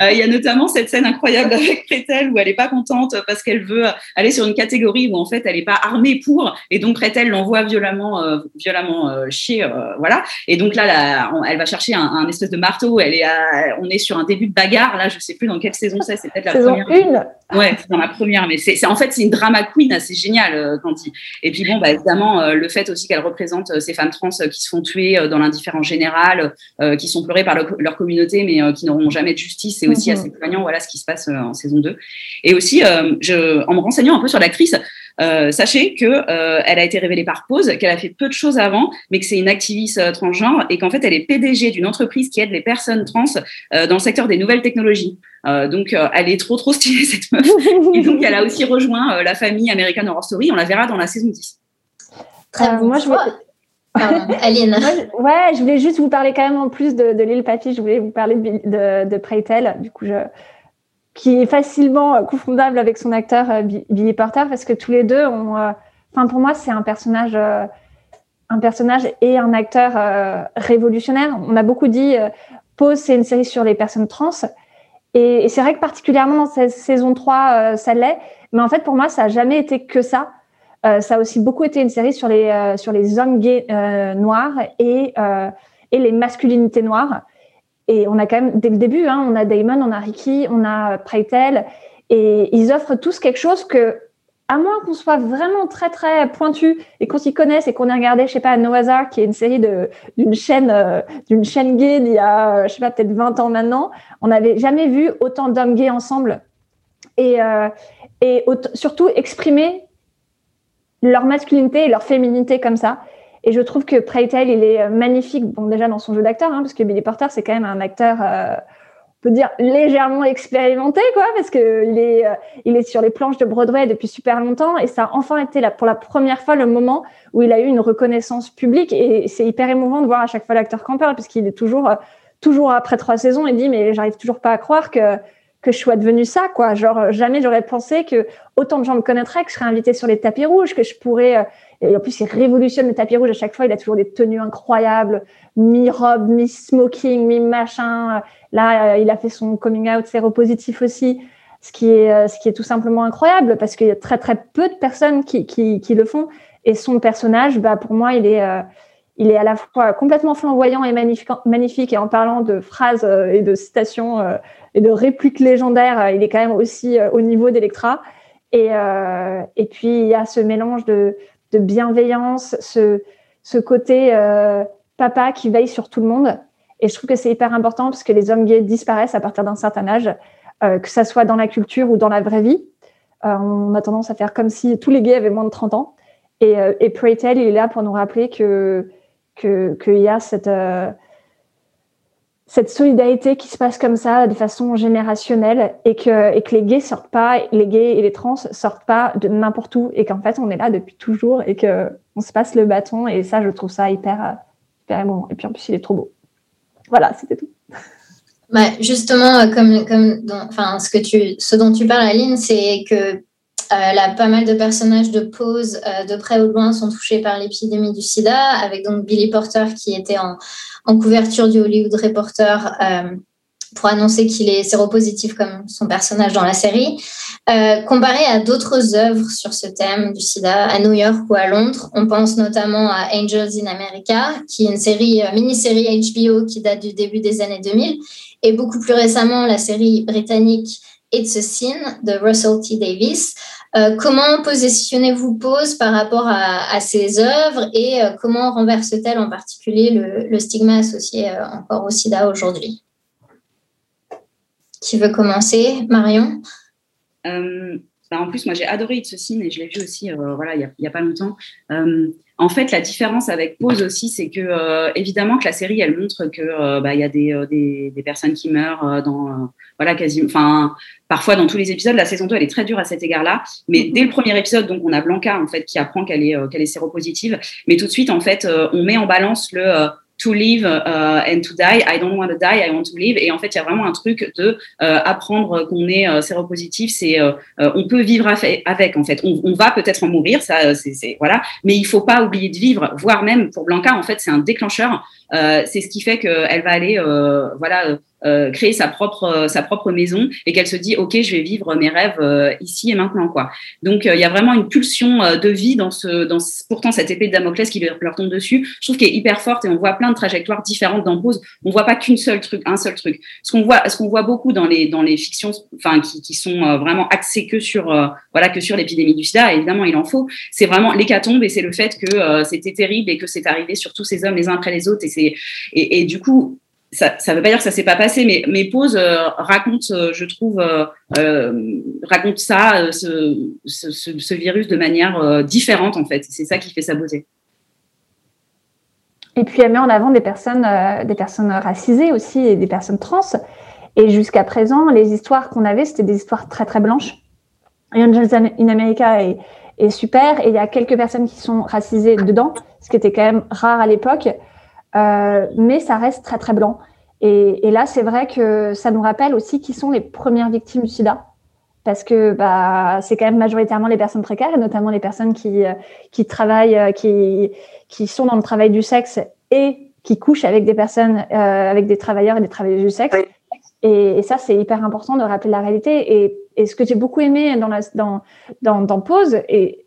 Il y a notamment cette scène incroyable avec Pretel où elle est pas contente parce qu'elle veut aller sur une catégorie où en fait elle est pas armée pour, et donc Pretel l'envoie violemment, euh, violemment euh, chier, euh, voilà. Et donc là, là elle va chercher un, espèce de marteau. Elle est, on est sur un début de bagarre. Là, je sais plus dans quelle saison c'est. C'est peut-être la saison première. Une. Ouais, c'est dans la première, mais c'est en fait c'est une drama queen assez géniale, Candy. Et puis bon, bah, évidemment, le fait aussi qu'elle représente ces femmes trans qui se font tuer dans l'indifférence générale, qui sont pleurées par leur communauté, mais qui n'auront jamais de justice, c'est aussi mhm. assez poignant. Voilà ce qui se passe en saison 2. Et aussi, je, en me renseignant un peu sur l'actrice, euh, sachez que euh, elle a été révélée par Pause, qu'elle a fait peu de choses avant, mais que c'est une activiste euh, transgenre et qu'en fait elle est PDG d'une entreprise qui aide les personnes trans dans le secteur des nouvelles technologies. donc elle est trop trop stylée cette meuf. et donc elle a aussi rejoint la famille American Horror Story. On la verra dans la saison 10. Très moi je Aline. ouais, je voulais juste vous parler quand même en plus de, de l'île Papy, je voulais vous parler de, de, de Preytel. Du coup, je, qui est facilement euh, confondable avec son acteur euh, Billy Porter parce que tous les deux ont. Euh, enfin, pour moi, c'est un personnage, un personnage et un acteur révolutionnaire. On a beaucoup dit, Pose, c'est une série sur les personnes trans. Et, c'est vrai que particulièrement dans cette saison 3, ça l'est. Mais en fait, pour moi, ça n'a jamais été que ça. ça a aussi beaucoup été une série sur les, sur les hommes gays noirs et, et les masculinités noires. Et on a quand même, dès le début, hein, on a Damon, on a Ricky, on a Preitel, et ils offrent tous quelque chose que, à moins qu'on soit vraiment très très pointu et qu'on s'y connaisse et qu'on ait regardé, je sais pas, No Hazard, qui est une série d'une chaîne euh, d'une chaîne gay d'il y a, je sais pas, peut-être 20 ans maintenant, on n'avait jamais vu autant d'hommes gays ensemble et, euh, et surtout exprimer leur masculinité et leur féminité comme ça. Et je trouve que Preytel, il est magnifique, bon, déjà dans son jeu d'acteur, hein, parce que Billy Porter, c'est quand même un acteur, euh, on peut dire, légèrement expérimenté, quoi, parce qu'il est, euh, il est sur les planches de Broadway depuis super longtemps, et ça a enfin été là, pour la première fois le moment où il a eu une reconnaissance publique, et c'est hyper émouvant de voir à chaque fois l'acteur camper, puisqu'il est toujours, euh, toujours après trois saisons, il dit, mais j'arrive toujours pas à croire que que je sois devenue ça, quoi. Genre, jamais j'aurais pensé que autant de gens me connaîtraient, que je serais invitée sur les tapis rouges, que je pourrais, et en plus, il révolutionne le tapis rouge à chaque fois. Il a toujours des tenues incroyables, mi-robe, mi-smoking, mi-machin. Là, euh, il a fait son coming out séropositif aussi, ce qui est, euh, ce qui est tout simplement incroyable parce qu'il y a très, très peu de personnes qui, le font. Et son personnage, bah, pour moi, il est, euh, il est à la fois complètement flamboyant et magnifique, magnifique. Et en parlant de phrases et de citations et de répliques légendaires, il est quand même aussi au niveau d'Electra. Et puis, il y a ce mélange de, de bienveillance, ce, ce côté euh, papa qui veille sur tout le monde. Et je trouve que c'est hyper important parce que les hommes gays disparaissent à partir d'un certain âge, euh, que ça soit dans la culture ou dans la vraie vie. Euh, on a tendance à faire comme si tous les gays avaient moins de 30 ans. Et, et Preytel, il est là pour nous rappeler qu'il y a cette cette solidarité qui se passe comme ça de façon générationnelle et que, et que les gays sortent pas, les gays et les trans sortent pas de n'importe où et qu'en fait on est là depuis toujours et que on se passe le bâton et ça je trouve ça hyper hyper émouvant et puis en plus il est trop beau. Voilà, c'était tout. Bah, justement, comme, comme enfin, ce, que tu, ce dont tu parles, Aline, c'est que euh, pas mal de personnages de pause euh, de près ou de loin sont touchés par l'épidémie du sida, avec donc Billy Porter qui était en, couverture du Hollywood Reporter euh, pour annoncer qu'il est séropositif comme son personnage dans la série. comparé à d'autres œuvres sur ce thème du sida à New York ou à Londres, on pense notamment à Angels in America, qui est une série, mini-série HBO qui date du début des années 2000, et beaucoup plus récemment la série britannique It's a Sin de Russell T. Davis, euh, comment positionnez-vous Pose par rapport à, ces œuvres et euh, comment renverse-t-elle en particulier le, stigma associé euh, encore au sida aujourd'hui? Qui veut commencer? Marion? Bah, En plus, moi j'ai adoré It's a Sin et je l'ai vu aussi il n'y a, pas longtemps. En fait, la différence avec Pause aussi, c'est que évidemment que la série, elle montre que bah, il y a des, des, personnes qui meurent dans voilà quasi, enfin parfois dans tous les épisodes. La saison 2, elle est très dure à cet égard-là. Mais mm-hmm. dès le premier épisode, donc on a Blanca en fait qui apprend qu'elle est euh, qu'elle est séropositive. Mais tout de suite, en fait, euh, on met en balance le euh, to live and to die. I don't want to die, I want to live. Et en fait, il y a vraiment un truc de apprendre qu'on est séropositif. C'est on peut vivre avec. En fait, on, on va peut-être en mourir, ça, c'est voilà. Mais il faut pas oublier de vivre. Voire même pour Blanca, en fait, c'est un déclencheur. c'est ce qui fait qu'elle va aller, voilà euh, créer sa propre euh, sa propre maison et qu'elle se dit ok je vais vivre mes rêves euh, ici et maintenant quoi. Donc il y a vraiment une pulsion de vie dans ce dans pourtant cette épée de Damoclès qui leur, tombe dessus je trouve qu'elle est hyper forte et on voit plein de trajectoires différentes dans Pose. On voit pas qu'une seule truc un seul truc. Ce qu'on voit ce qu'on voit beaucoup dans les dans les fictions enfin qui, qui sont vraiment axées que sur voilà que sur l'épidémie du sida évidemment il en faut. C'est vraiment l'hécatombe et c'est le fait que c'était terrible et que c'est arrivé sur tous ces hommes les uns après les autres et c'est et, du coup ça ne veut pas dire que ça s'est pas passé, mais mes pauses euh, racontent, euh, je trouve, euh, euh racontent ça, ce, virus de manière différente en fait. C'est ça qui fait sa beauté. Et puis elle met en avant des personnes, des personnes racisées aussi et des personnes trans. Et jusqu'à présent, les histoires qu'on avait, c'était des histoires très très blanches. Angels in America est, est super et il y a quelques personnes qui sont racisées dedans, ce qui était quand même rare à l'époque. Euh, mais ça reste très très blanc. Et, et là, c'est vrai que ça nous rappelle aussi qui sont les premières victimes du sida. Parce que bah, c'est quand même majoritairement les personnes précaires, et notamment les personnes qui, euh, qui travaillent, euh, qui, qui sont dans le travail du sexe et qui couchent avec des personnes, euh, avec des travailleurs et des travailleuses du sexe. Et, et ça, c'est hyper important de rappeler la réalité. Et, et ce que j'ai beaucoup aimé dans, la, dans, dans, dans Pause, et,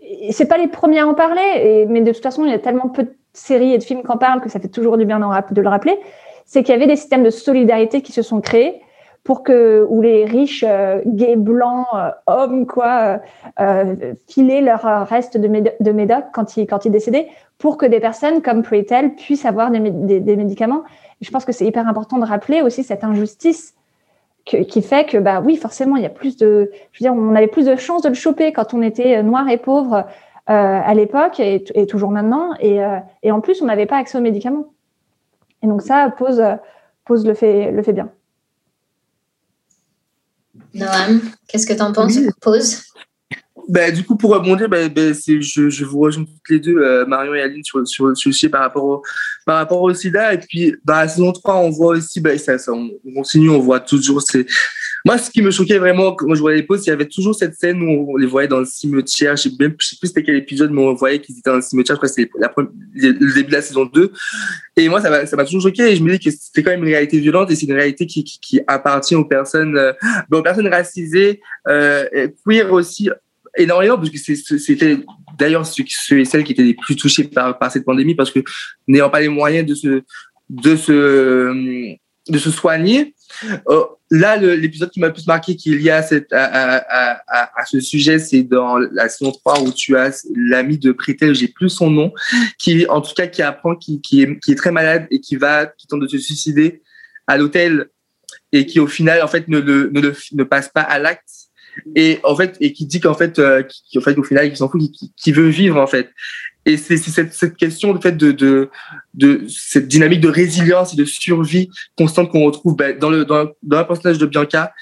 et c'est pas les premiers à en parler, mais de toute façon, il y a tellement peu de séries et de films qui en parlent que ça fait toujours du bien de le rappeler, c'est qu'il y avait des systèmes de solidarité qui se sont créés pour que où les riches euh, gays blancs euh, hommes quoi euh, filaient leur reste de, médoc, de quand ils quand ils décédaient pour que des personnes comme Pretel puissent avoir des, des, médicaments. Je pense que c'est hyper important de rappeler aussi cette injustice qui fait que bah oui forcément il y a plus de je veux dire on avait plus de chances de le choper quand on était noir et pauvre à l'époque et, et, toujours maintenant et, et en plus on n'avait pas accès aux médicaments. Et donc ça pose pose le fait le fait bien. Noam, qu'est-ce que tu en penses? Oui. Pause ben, du coup, pour rebondir, ben, ben, je, je vous rejoins toutes les deux, euh, Marion et Aline, sur, sur le sujet par rapport, au, par rapport au sida. Et puis, dans la saison 3, on voit aussi, ben, ça, ça, on continue, on voit toujours ces, moi, ce qui me choquait vraiment quand je voyais les pauses, il y avait toujours cette scène où on les voyait dans le cimetière. Je je sais plus c'était quel épisode, mais on voyait qu'ils étaient dans le cimetière. Je crois que c'était le début de la saison 2. Et moi, ça m'a, toujours choqué. Et je me dis que c'était quand même une réalité violente et c'est une réalité qui, appartient aux personnes, euh, aux personnes racisées, euh, queer aussi énormément parce que c'était d'ailleurs et celles qui étaient les plus touchés par, par cette pandémie parce que n'ayant pas les moyens de se de se de se soigner euh, là l'épisode qui m'a le plus marqué qu'il y a cette, à, à, à, à, ce sujet c'est dans la saison 3 où tu as l'ami de Prétel j'ai plus son nom qui en tout cas qui apprend qui, qui, est, qui est très malade et qui va qui tente de se suicider à l'hôtel et qui au final en fait ne, ne, ne, ne passe pas à l'acte et en fait et qui dit qu'en fait euh, qui, fait au final il s'en fout qui, qui, veut vivre en fait et c'est cette, cette question de fait de, de de cette dynamique de résilience et de survie constante qu'on retrouve ben, dans le dans, dans le personnage de Bianca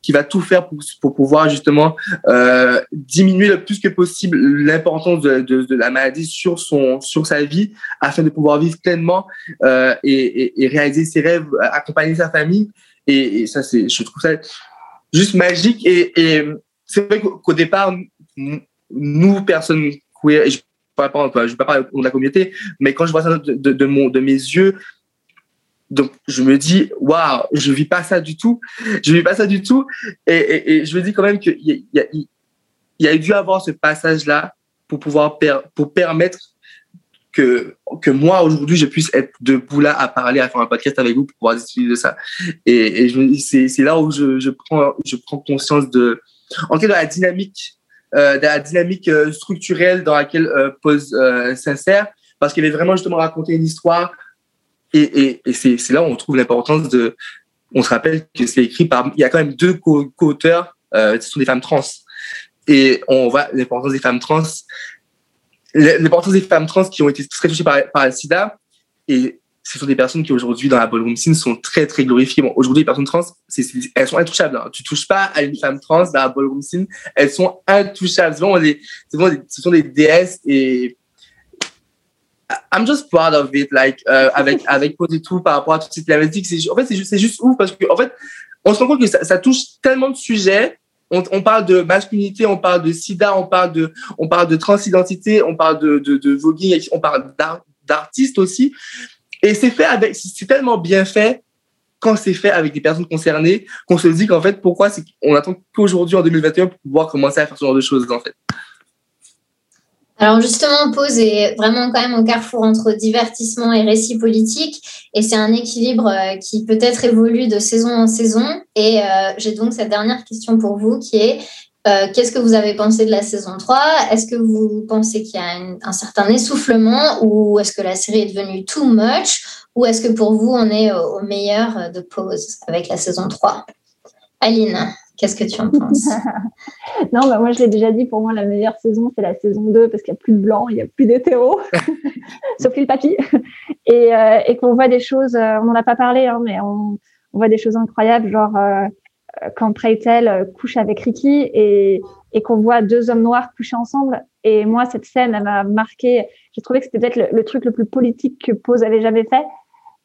qui va tout faire pour, pour pouvoir justement euh, diminuer le plus que possible l'importance de, de, de, la maladie sur son sur sa vie afin de pouvoir vivre pleinement euh, et, et, réaliser ses rêves, accompagner sa famille et, et ça c'est je trouve ça juste magique. Et, c'est vrai qu'au départ, nous, personnes queer, ne vais pas parler de la communauté, mais quand je vois ça de, mon, de mes yeux, donc je me dis, waouh, je vis pas ça du tout. Je vis pas ça du tout. Et, je me dis quand même qu'il y, y, y, a dû avoir ce passage-là pour pouvoir pour permettre que, que moi, aujourd'hui, je puisse être debout là à parler, à faire un podcast avec vous pour pouvoir discuter de ça. Et, c'est là où je, je, prends, je prends conscience de, en de la dynamique, de la dynamique euh, structurelle dans laquelle euh, Pose euh, s'insère, parce qu'elle est vraiment justement raconter une histoire. Et, et, c'est là où on trouve l'importance de, on se rappelle que c'est écrit par, il y a quand même deux co-auteurs, euh, ce sont des femmes trans. Et on voit l'importance des femmes trans l'importance des femmes trans qui ont été très touchées par, par le sida. Ce sont des personnes qui aujourd'hui dans la ballroom scene sont très très glorifiées. Bon, aujourd'hui les personnes trans, c est, c est, elles sont intouchables. Hein. Tu touches pas à une femme trans dans la ballroom scene, elles sont intouchables. C'est vraiment des, ce sont des déesses et I'm just proud of it, like euh, avec avec tout par rapport à toute cette thématique. En fait, c'est juste, juste ouf parce que en fait, on se rend compte que ça, ça touche tellement de sujets on, on, parle de masculinité, on parle de sida, on parle de, on parle de transidentité, on parle de, de, de voguing, on parle d'artistes aussi. Et c'est fait avec, c'est tellement bien fait quand c'est fait avec des personnes concernées qu'on se dit qu'en fait, pourquoi c'est qu'on attend qu'aujourd'hui en 2021 pour pouvoir commencer à faire ce genre de choses, en fait. Alors justement, Pause est vraiment quand même au carrefour entre divertissement et récit politique, et c'est un équilibre euh, qui peut-être évolue de saison en saison. Et euh, j'ai donc cette dernière question pour vous qui est euh, qu'est-ce que vous avez pensé de la saison 3 Est-ce que vous pensez qu'il y a un, certain essoufflement ou est-ce que la série est devenue too much? Ou est-ce que pour vous on est au, meilleur de Pause avec la saison 3 Aline Qu'est-ce que tu en penses? Non, bah moi je l'ai déjà dit, pour moi la meilleure saison c'est la saison 2 parce qu'il n'y a plus de blanc, il n'y a plus d'hétéros, sauf le papy. Et, euh, et qu'on voit des choses, euh, on n'en a pas parlé, hein, mais on, voit des choses incroyables, genre quand Preytel couche avec Ricky et, et qu'on voit deux hommes noirs coucher ensemble. Et moi cette scène, elle m'a marqué, j'ai trouvé que c'était peut-être le, truc le plus politique que Pose avait jamais fait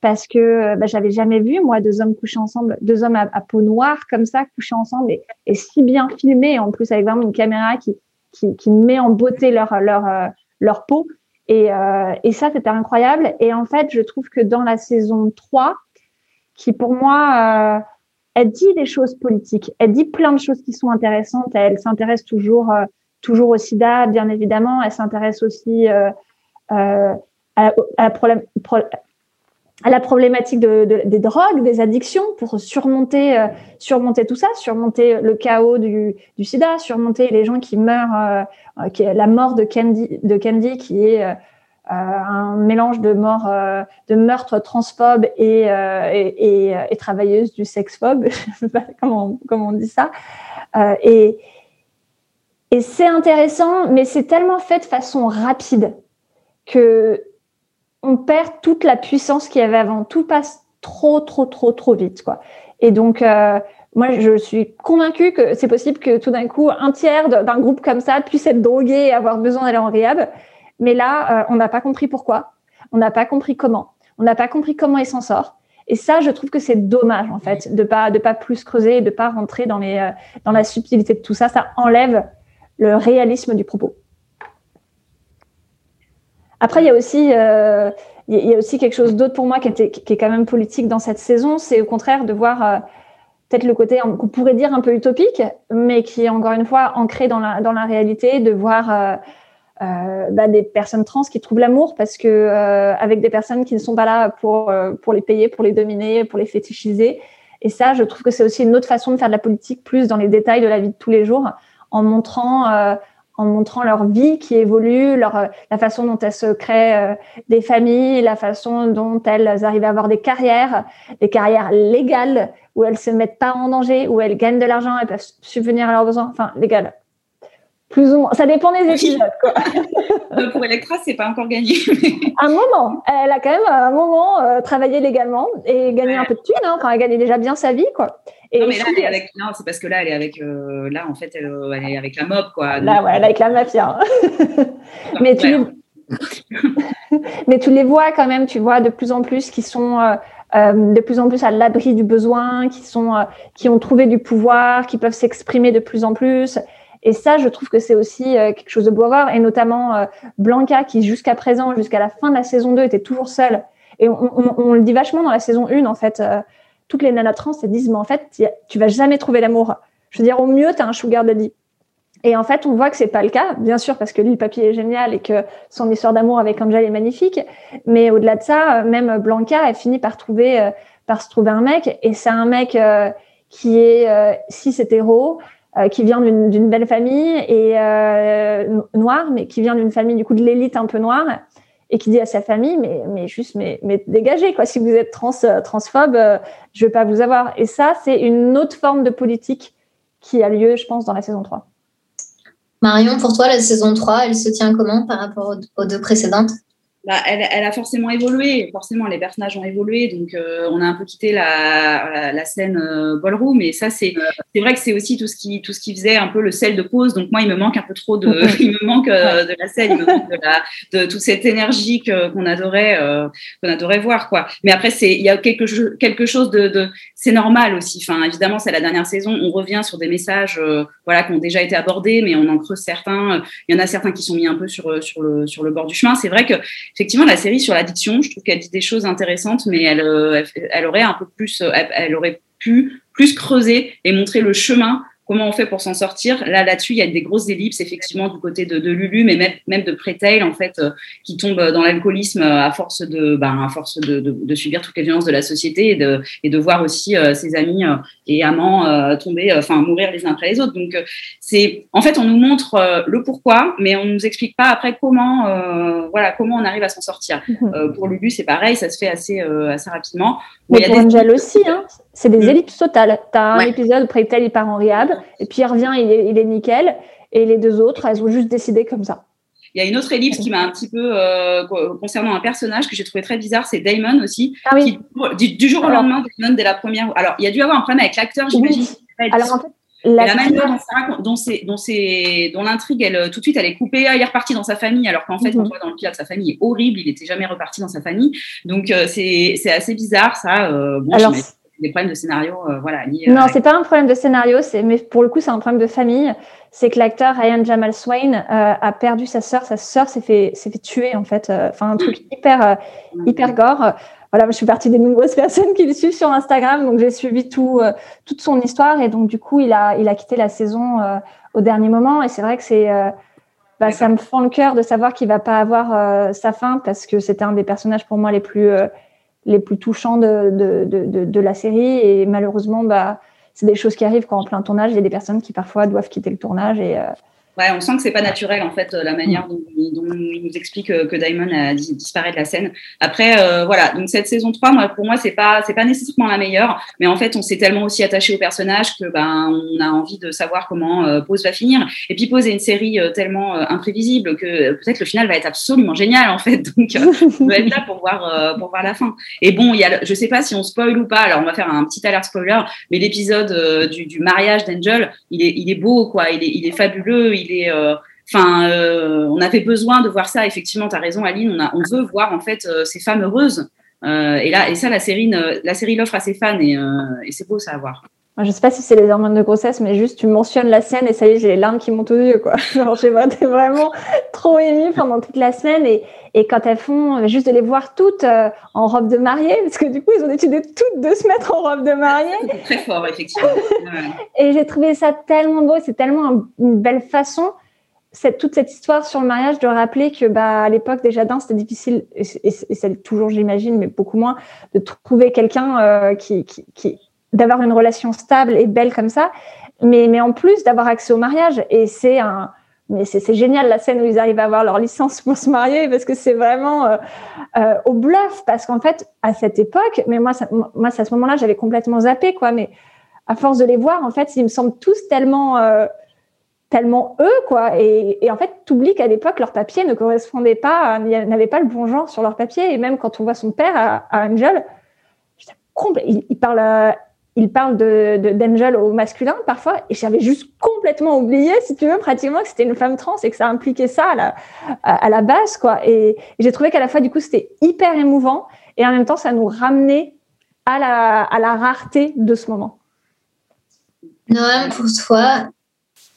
parce que bah, j'avais jamais vu moi deux hommes coucher ensemble, deux hommes à, peau noire comme ça coucher ensemble et, si bien filmé en plus avec vraiment une caméra qui qui, qui met en beauté leur leur euh, leur peau. Et, euh, et ça c'était incroyable. Et en fait je trouve que dans la saison 3 qui pour moi, euh, elle dit des choses politiques. Elle dit plein de choses qui sont intéressantes. Elle s'intéresse toujours, euh, toujours au SIDA, bien évidemment. Elle s'intéresse aussi euh, euh, à, la problématique de, de, des drogues, des addictions, pour surmonter, surmonter tout ça, surmonter le chaos du, SIDA, surmonter les gens qui meurent, la mort de Candy, de Candy qui est un mélange de mort, euh, de meurtre transphobe et, euh, et, et, et, travailleuse du sexphobe, je sais pas comment, on dit ça. Euh, et c'est intéressant, mais c'est tellement fait de façon rapide que on perd toute la puissance qu'il y avait avant. Tout passe trop, trop, trop, trop vite, quoi. Et donc, euh, moi, je suis convaincue que c'est possible que tout d'un coup, un tiers d'un groupe comme ça puisse être drogué et avoir besoin d'aller en rehab. Mais là, euh, on n'a pas compris pourquoi. On n'a pas compris comment. On n'a pas compris comment il s'en sort. Et ça, je trouve que c'est dommage, en fait, de pas, de pas plus creuser et de pas rentrer dans les, euh, dans la subtilité de tout ça. Ça enlève le réalisme du propos. Après, il y a aussi, euh, y a aussi quelque chose d'autre pour moi qui, qui est quand même politique dans cette saison. C'est au contraire de voir peut-être le côté qu'on pourrait dire un peu utopique, mais qui est encore une fois ancré dans la, dans la réalité, de voir euh, euh, bah, des personnes trans qui trouvent l'amour parce que euh, avec des personnes qui ne sont pas là pour euh, pour les payer, pour les dominer, pour les fétichiser. Et ça, je trouve que c'est aussi une autre façon de faire de la politique, plus dans les détails de la vie de tous les jours, en montrant euh, en montrant leur vie qui évolue, leur, la façon dont elles se créent euh, des familles, la façon dont elles arrivent à avoir des carrières, des carrières légales, où elles se mettent pas en danger, où elles gagnent de l'argent, elles peuvent subvenir à leurs besoins, enfin légales. Plus ou moins, ça dépend des épisodes. Quoi. Pour Electra, c'est pas encore gagné. un moment, elle a quand même un moment euh, travaillé légalement et gagné ouais. un peu de thunes. Hein. Enfin, elle gagnait déjà bien sa vie, quoi. Et non, mais là, elle est avec... non, c'est parce que là, elle est avec, euh, là, en fait, elle, elle, est avec la mob, quoi. Là, Donc, ouais, elle est avec la mafia. mais, tu les... mais tu les vois quand même, tu vois de plus en plus qui sont euh, euh, de plus en plus à l'abri du besoin, qui sont, euh, qui ont trouvé du pouvoir, qui peuvent s'exprimer de plus en plus. Et ça, je trouve que c'est aussi euh, quelque chose de beau à voir, et notamment euh, Blanca, qui jusqu'à présent, jusqu'à la fin de la saison 2, était toujours seule. Et on, on, on, le dit vachement dans la saison 1, en fait. Euh, toutes les nanas trans se disent, mais en fait, tu vas jamais trouver l'amour. Je veux dire, au mieux, tu as un sugar daddy. Et en fait, on voit que c'est pas le cas, bien sûr, parce que lui, le papier est génial et que son histoire d'amour avec Angel est magnifique. Mais au-delà de ça, même Blanca, elle finit par trouver, par se trouver un mec. Et c'est un mec euh, qui est euh, cis hétéro, euh, qui vient d'une belle famille et euh, noire, mais qui vient d'une famille du coup de l'élite un peu noire et qui dit à sa famille mais mais juste mais mais dégagez quoi. Si vous êtes trans transphobe euh, je veux pas vous avoir. Et ça c'est une autre forme de politique qui a lieu je pense dans la saison 3. Marion pour toi la saison 3 elle se tient comment par rapport aux deux précédentes? Bah, elle, elle, a forcément évolué, forcément les personnages ont évolué, donc euh, on a un peu quitté la, la, la scène euh, ballroom, mais ça c'est c'est vrai que c'est aussi tout ce qui tout ce qui faisait un peu le sel de pause. Donc moi il me manque un peu trop de, il me manque euh, de la scène, il me manque de, la, de toute cette énergie qu'on adorait euh, qu'on adorait voir quoi. Mais après c'est il y a quelque chose quelque chose de, de c'est normal aussi. Enfin évidemment c'est la dernière saison, on revient sur des messages euh, voilà qui ont déjà été abordés, mais on en creuse certains. Il y en a certains qui sont mis un peu sur sur le sur le bord du chemin. C'est vrai que effectivement, la série sur l'addiction, je trouve qu'elle dit des choses intéressantes, mais elle, elle, elle, aurait un peu plus, elle, elle aurait pu plus creuser et montrer le chemin comment on fait pour s'en sortir Là, là-dessus, il y a des grosses ellipses, effectivement, du côté de, de Lulu, mais même, même de Prétail, en fait, euh, qui tombe dans l'alcoolisme à force de, ben, à force de, de, de, subir toutes les violences de la société et de, et de voir aussi euh, ses amis euh, et amants euh, tomber, enfin, mourir les uns après les autres. Donc, euh, c'est, en fait, on nous montre euh, le pourquoi, mais on nous explique pas après comment, voilà, comment on arrive à s'en sortir. Mhm. pour Lulu, c'est pareil, ça se fait assez, assez rapidement. Mais pour Angel des... aussi, hein, c'est des ellipses totales. Tu as un épisode Prétel il part en rehab, et puis il revient, il est, il est nickel, et les deux autres, elles ont juste décidé comme ça. Il y a une autre ellipse qui m'a un petit peu euh, concernant un personnage que j'ai trouvé très bizarre, c'est Damon aussi. Ah oui. Qui, du, du, jour au lendemain, Damon dès la première. Alors, il y a dû avoir un problème avec l'acteur, j'imagine. Oui. Alors en fait, la, la manière dont, ça, dont, c'est, dont, c'est, dont l'intrigue, elle, tout de suite, elle est coupée. Ah, il est reparti dans sa famille, alors qu'en fait, mm -hmm. on voit dans le pilote, sa famille est horrible. Il n'était jamais reparti dans sa famille. Donc, euh, c'est, c'est assez bizarre, ça. Euh, bon, alors, des problèmes de scénario, euh, voilà. Liés, non, c'est pas un problème de scénario, c'est, mais pour le coup, c'est un problème de famille. C'est que l'acteur Ryan Jamal Swain euh, a perdu sa sœur. Sa sœur s'est fait, s'est fait tuer, en fait. Enfin, un truc hyper, hyper gore. voilà, je suis partie des nombreuses personnes qui le suivent sur Instagram, donc j'ai suivi tout, euh, toute son histoire et donc du coup il a, il a quitté la saison euh, au dernier moment et c'est vrai que c'est, euh, bah, ça me fend le cœur de savoir qu'il va pas avoir sa fin parce que c'était un des personnages pour moi les plus, les plus touchants de, de, de, de, la série. Et malheureusement bah c'est des choses qui arrivent quand en plein tournage. Il y a des personnes qui parfois doivent quitter le tournage et Ouais, on sent que c'est pas naturel en fait la manière dont, dont il nous explique que, que Diamond a disparu de la scène. Après, euh, voilà, donc cette saison 3, moi, pour moi, c'est pas c'est pas nécessairement la meilleure, mais en fait, on s'est tellement aussi attaché au personnage que ben on a envie de savoir comment euh, Pose va finir. Et puis Pose est une série euh, tellement euh, imprévisible que peut-être le final va être absolument génial en fait. Donc on va être là pour voir pour voir la fin. Et bon, il y a, je sais pas si on spoil ou pas. Alors on va faire un petit alert spoiler, mais l'épisode du, du mariage d'Angel, il est il est beau quoi, il est il est fabuleux il euh, euh, on avait besoin de voir ça. Effectivement tu as raison Aline on, a, veut voir en fait euh, ces femmes heureuses. Et là et ça la série la série l'offre à ses fans et, et c'est beau ça à voir je sais pas si c'est les hormones de grossesse, mais juste tu mentionnes la scène et ça y est, j'ai les larmes qui montent aux yeux, quoi. j'ai vraiment trop émue pendant toute la semaine et, et quand elles font, juste de les voir toutes en robe de mariée, parce que du coup, ils ont décidé toutes de se mettre en robe de mariée. C'est très fort, effectivement. et j'ai trouvé ça tellement beau, c'est tellement une belle façon cette, toute cette histoire sur le mariage de rappeler que bah, à l'époque des jardins, c'était difficile, et, c'est toujours, j'imagine, mais beaucoup moins, de trouver quelqu'un euh, qui, qui, qui d'avoir une relation stable et belle comme ça, mais, mais en plus d'avoir accès au mariage. Et c'est un, mais c'est génial la scène où ils arrivent à avoir leur licence pour se marier parce que c'est vraiment euh, euh, au bluff parce qu'en fait à cette époque, mais moi, ça, moi, à ce moment-là, j'avais complètement zappé quoi, mais à force de les voir, en fait, ils me semblent tous tellement tellement eux, quoi. Et, en fait, tu oublies qu'à l'époque, leur papier ne correspondait pas, n'avait pas le bon genre sur leur papier. Et même quand on voit son père à, Angel, il, il, parle, il parle de, d'Angel au masculin parfois. Et j'avais juste complètement oublié, si tu veux, pratiquement que c'était une femme trans et que ça impliquait ça à la, à, la base, quoi. Et, j'ai trouvé qu'à la fois, du coup, c'était hyper émouvant et en même temps, ça nous ramenait à la, à la rareté de ce moment. Noël, pour toi,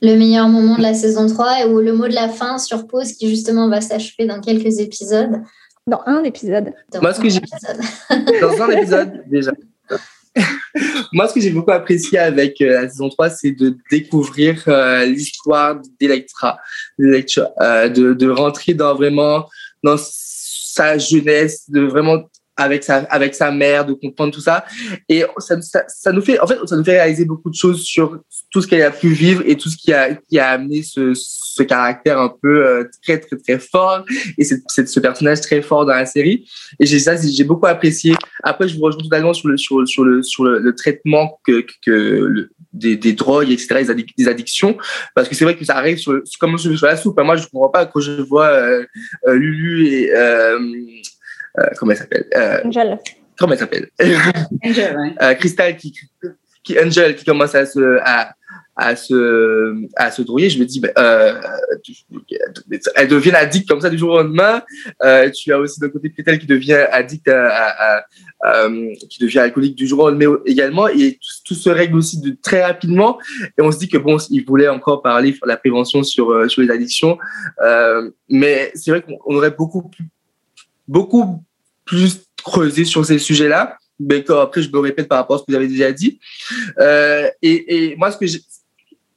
le meilleur moment de la saison 3 ou le mot de la fin sur pause qui justement va s'achever dans quelques épisodes? Dans un épisode. Dans Moi, ce que j'ai dans un épisode déjà. Moi, ce que j'ai beaucoup apprécié avec euh, la saison 3, c'est de découvrir euh, l'histoire d'Electra, euh, de, de rentrer dans vraiment dans sa jeunesse, de vraiment avec sa avec sa mère de comprendre tout ça. Et ça, ça, ça, nous fait en fait ça nous fait réaliser beaucoup de choses sur tout ce qu'elle a pu vivre et tout ce qui a qui a amené ce, ce caractère un peu euh, très très très fort et c'est ce personnage très fort dans la série. Et j'ai ça j'ai beaucoup apprécié. Après je vous rejoins totalement sur le sur sur le sur le, traitement que que le, des, des drogues etc des, addictions. Parce que c'est vrai que ça arrive sur comme sur la soupe. Moi je comprends pas quand je vois euh, euh Lulu et euh, comment elle s'appelle? Euh, Angel. Comment elle s'appelle? Angel, ouais. Euh, Crystal qui, qui, Angel qui commence à se, à, à se, à se drouiller, je me dis, ben, euh, elle devient addict comme ça du jour au lendemain. Euh, tu as aussi d'un côté Crystal qui devient addict à, à, à, qui devient alcoolique du jour au lendemain également. Et tout, se règle aussi de très rapidement. Et on se dit que bon, il voulait encore parler de la prévention sur, sur les addictions. Euh, mais c'est vrai qu'on aurait beaucoup beaucoup plus creuser sur ces sujets-là. Mais après, je me répète par rapport à ce que vous avez déjà dit. Euh, et, et moi, ce que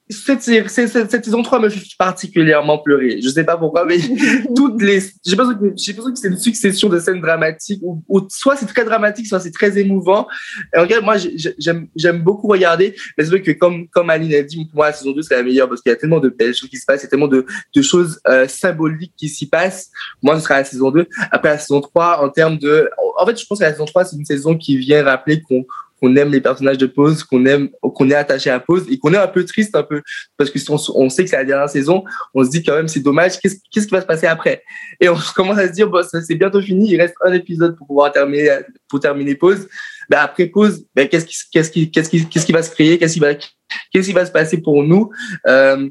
cette, cette, cette, saison 3 me fait particulièrement pleurer. Je sais pas pourquoi, mais toutes les, j'ai l'impression que, que c'est une succession de scènes dramatiques où, soit c'est très dramatique, soit c'est très émouvant. Et en fait, moi, j'aime, j'aime beaucoup regarder. Mais c'est vrai que comme, comme Aline a dit, moi, la saison 2, c'est la meilleure parce qu'il y a tellement de belles choses qui se passent, il y a tellement de, de choses euh, symboliques qui s'y passent. Moi, ce sera la saison 2. Après la saison 3, en termes de, en fait, je pense que la saison 3, c'est une saison qui vient rappeler qu'on, qu'on aime les personnages de Pose, qu'on aime, qu'on est attaché à Pose et qu'on est un peu triste un peu. Parce que on, on sait que c'est la dernière saison, on se dit quand même c'est dommage, qu'est-ce, qu'est-ce qui va se passer après? Et on commence à se dire bon, ça c'est bientôt fini, il reste un épisode pour pouvoir terminer pour terminer Pose. Ben après Pose, ben qu'est-ce qui qu'est-ce qui qu'est-ce qui qu'est-ce qui va se créer, qu'est-ce qui va qu'est-ce qui va se passer pour nous? Euh,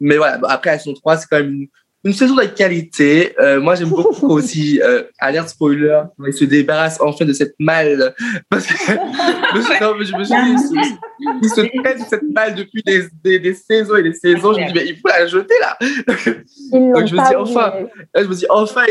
mais voilà, après la saison 3, c'est quand même une, une saison de qualité. Euh, moi, j'aime beaucoup aussi, euh, alerte spoiler, il se débarrasse enfin de cette malle. Parce que je, me suis dit, il se traite de cette malle depuis des, des, des, saisons et des saisons. Je me dis, mais il faut la jeter là. Donc, je me dis, enfin, là, je me dis, enfin,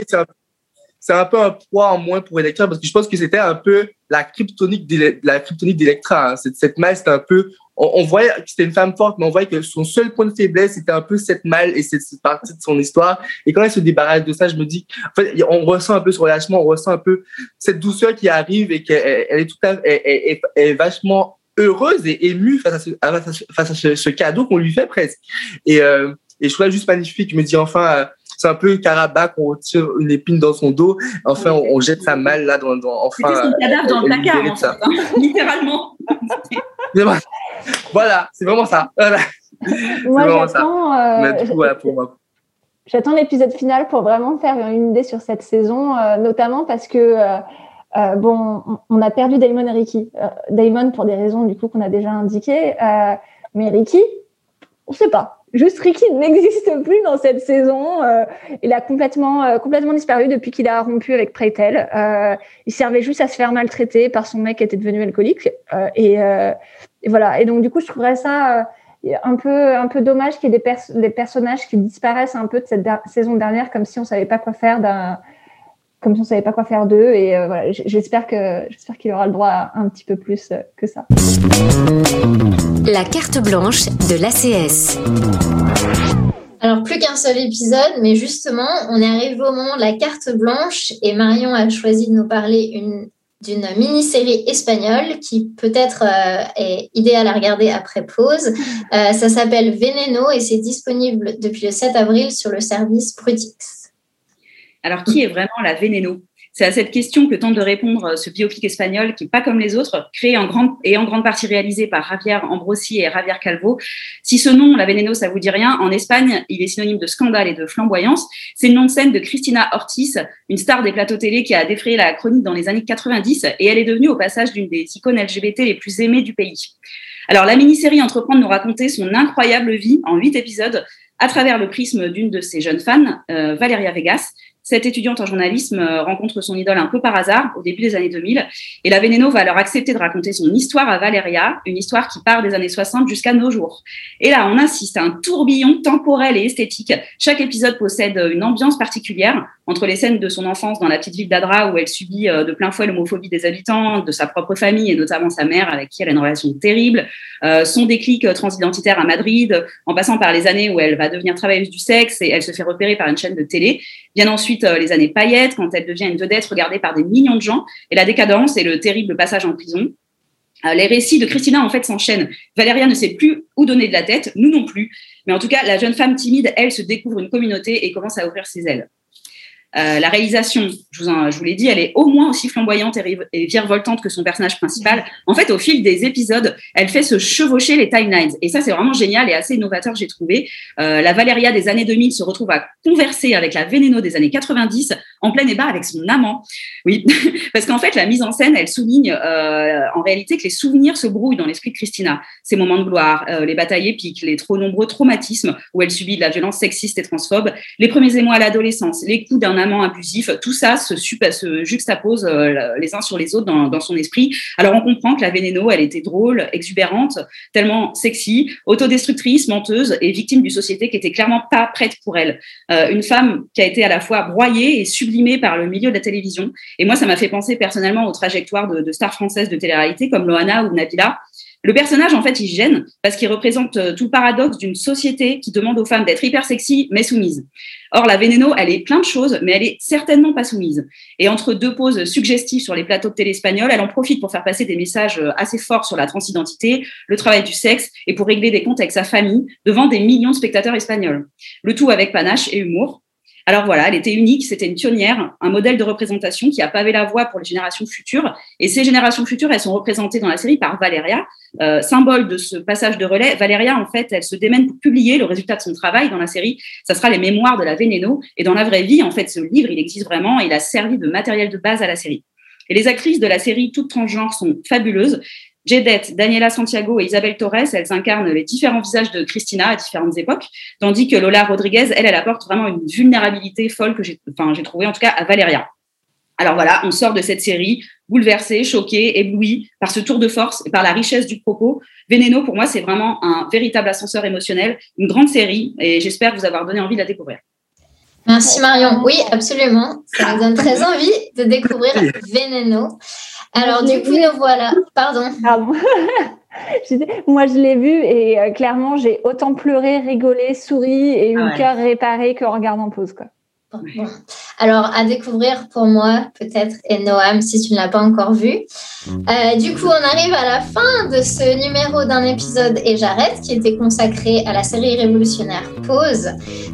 c'est un peu un poids en moins pour Electra parce que je pense que c'était un peu la kryptonique la kryptonique d'Electra. Hein. Cette, cette malle, c'était un peu, on, voyait que c'était une femme forte, mais on voyait que son seul point de faiblesse, c'était un peu cette malle et cette, partie de son histoire. Et quand elle se débarrasse de ça, je me dis, en fait, on ressent un peu ce relâchement, on ressent un peu cette douceur qui arrive et qu'elle elle est tout à, elle, est vachement heureuse et émue face à ce, face à ce, cadeau qu'on lui fait presque. Et, euh, et je trouve juste magnifique. Je me dis enfin, euh, c'est un peu Karabakh, on tire une épine dans son dos, enfin on, jette sa malle là dans, dans enfin. son cadavre dans le placard, en fait, hein, littéralement. voilà, c'est vraiment ça. Voilà. Moi, j'attends. Euh, voilà pour moi. J'attends l'épisode final pour vraiment faire une idée sur cette saison, euh, notamment parce que euh, bon, on a perdu Damon et Ricky. Damon pour des raisons du coup qu'on a déjà indiquées, mais Ricky, on ne sait pas. Juste Ricky n'existe plus dans cette saison. Euh, il a complètement, euh, complètement disparu depuis qu'il a rompu avec Preytel. Euh, il servait juste à se faire maltraiter par son mec qui était devenu alcoolique. Et, voilà. Et donc du coup, je trouverais ça un peu, un peu dommage qu'il y ait des, personnages qui disparaissent un peu de cette saison dernière, comme si on savait pas quoi faire d'un, comme si on savait pas quoi faire d'eux. Et voilà, j'espère j'espère qu'il aura le droit à un petit peu plus que ça. La carte blanche de l'ACS. Alors, plus qu'un seul épisode, mais justement, on est arrivé au moment de la carte blanche et Marion a choisi de nous parler d'une mini-série espagnole qui peut-être euh, est idéale à regarder après pause. Euh, ça s'appelle Veneno et c'est disponible depuis le 7 avril sur le service Prudix. Alors, qui est vraiment la Veneno c'est à cette question que tente de répondre euh, ce biopic espagnol qui, pas comme les autres, créé en grande et en grande partie réalisé par Javier Ambrosi et Javier Calvo. Si ce nom, la Veneno, ça vous dit rien, en Espagne, il est synonyme de scandale et de flamboyance. C'est le nom de scène de Cristina Ortiz, une star des plateaux télé qui a défrayé la chronique dans les années 90 et elle est devenue au passage d'une des icônes LGBT les plus aimées du pays. Alors, la mini-série entreprend de nous raconter son incroyable vie en huit épisodes à travers le prisme d'une de ses jeunes fans, euh, Valeria Vegas, cette étudiante en journalisme euh, rencontre son idole un peu par hasard au début des années 2000 et la Veneno va alors accepter de raconter son histoire à Valeria, une histoire qui part des années 60 jusqu'à nos jours. Et là, on insiste à un tourbillon temporel et esthétique. Chaque épisode possède une ambiance particulière entre les scènes de son enfance dans la petite ville d'Adra où elle subit euh, de plein fouet l'homophobie des habitants, de sa propre famille et notamment sa mère avec qui elle a une relation terrible, euh, son déclic transidentitaire à Madrid, en passant par les années où elle va devenir travailleuse du sexe et elle se fait repérer par une chaîne de télé. Bien ensuite, euh, les années paillettes, quand elle devient une vedette regardée par des millions de gens, et la décadence et le terrible passage en prison. Euh, les récits de Christina, en fait, s'enchaînent. Valéria ne sait plus où donner de la tête, nous non plus. Mais en tout cas, la jeune femme timide, elle, se découvre une communauté et commence à ouvrir ses ailes. Euh, la réalisation, je vous, l'ai dit, elle est au moins aussi flamboyante et, et virevoltante que son personnage principal. En fait, au fil des épisodes, elle fait se chevaucher les timelines. Et ça, c'est vraiment génial et assez innovateur, j'ai trouvé. Euh, la Valéria des années 2000 se retrouve à converser avec la Veneno des années 90 en plein débat avec son amant. Oui, parce qu'en fait, la mise en scène, elle souligne euh, en réalité que les souvenirs se brouillent dans l'esprit de Christina. Ses moments de gloire, les batailles épiques, les trop nombreux traumatismes où elle subit de la violence sexiste et transphobe, les premiers émois à l'adolescence, les coups d'un amant abusif, tout ça se, se juxtapose euh, les uns sur les autres dans, dans, son esprit. Alors on comprend que la Veneno, elle était drôle, exubérante, tellement sexy, autodestructrice, menteuse et victime d'une société qui était clairement pas prête pour elle. Euh, une femme qui a été à la fois broyée et sublimée par le milieu de la télévision. Et moi, ça m'a fait penser personnellement aux trajectoires de, de stars françaises de télé-réalité comme Loana ou Nabila, le personnage, en fait, il gêne parce qu'il représente euh, tout le paradoxe d'une société qui demande aux femmes d'être hyper sexy mais soumises. Or, la Veneno, elle est plein de choses, mais elle est certainement pas soumise. Et entre deux pauses suggestives sur les plateaux de télé espagnols, elle en profite pour faire passer des messages euh, assez forts sur la transidentité, le travail du sexe et pour régler des comptes avec sa famille devant des millions de spectateurs espagnols. Le tout avec panache et humour. Alors voilà, elle était unique, c'était une pionnière, un modèle de représentation qui a pavé la voie pour les générations futures. Et ces générations futures, elles sont représentées dans la série par Valéria, euh, symbole de ce passage de relais. Valéria, en fait, elle se démène pour publier le résultat de son travail dans la série. Ça sera les mémoires de la Veneno. Et dans la vraie vie, en fait, ce livre, il existe vraiment. Il a servi de matériel de base à la série. Et les actrices de la série, toutes transgenres, sont fabuleuses. Jedette, Daniela Santiago et Isabelle Torres, elles incarnent les différents visages de Christina à différentes époques, tandis que Lola Rodriguez, elle, elle apporte vraiment une vulnérabilité folle que j'ai, enfin, j'ai trouvé en tout cas à Valéria. Alors voilà, on sort de cette série bouleversé, choqué, ébloui par ce tour de force et par la richesse du propos. Veneno, pour moi, c'est vraiment un véritable ascenseur émotionnel, une grande série, et j'espère vous avoir donné envie de la découvrir. Merci Marion. Oui, absolument. Ça nous donne très envie de découvrir Veneno. Alors, du coup, nous voilà. Pardon. Pardon. Moi, je l'ai vu et euh, clairement, j'ai autant pleuré, rigolé, souri et eu Ah le ouais. cœur réparé qu'en regardant pause. Quoi. Bon. Alors, à découvrir pour moi, peut-être, et Noam, si tu ne l'as pas encore vu. Euh, du coup, on arrive à la fin de ce numéro d'un épisode et j'arrête, qui était consacré à la série révolutionnaire Pause.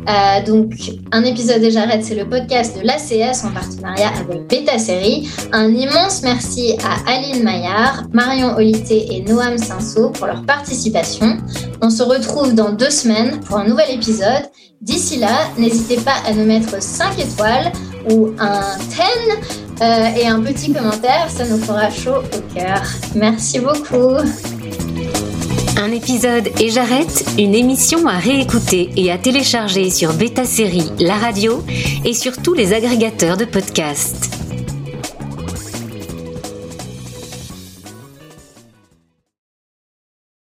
Euh, donc, un épisode et j'arrête, c'est le podcast de l'ACS en partenariat avec Beta Série. Un immense merci à Aline Maillard, Marion Olité et Noam Sinso pour leur participation. On se retrouve dans deux semaines pour un nouvel épisode. D'ici là, n'hésitez pas à nous mettre 5 étoiles ou un 10 euh, et un petit commentaire, ça nous fera chaud au cœur. Merci beaucoup. Un épisode et j'arrête, une émission à réécouter et à télécharger sur Beta Série, la radio et sur tous les agrégateurs de podcasts.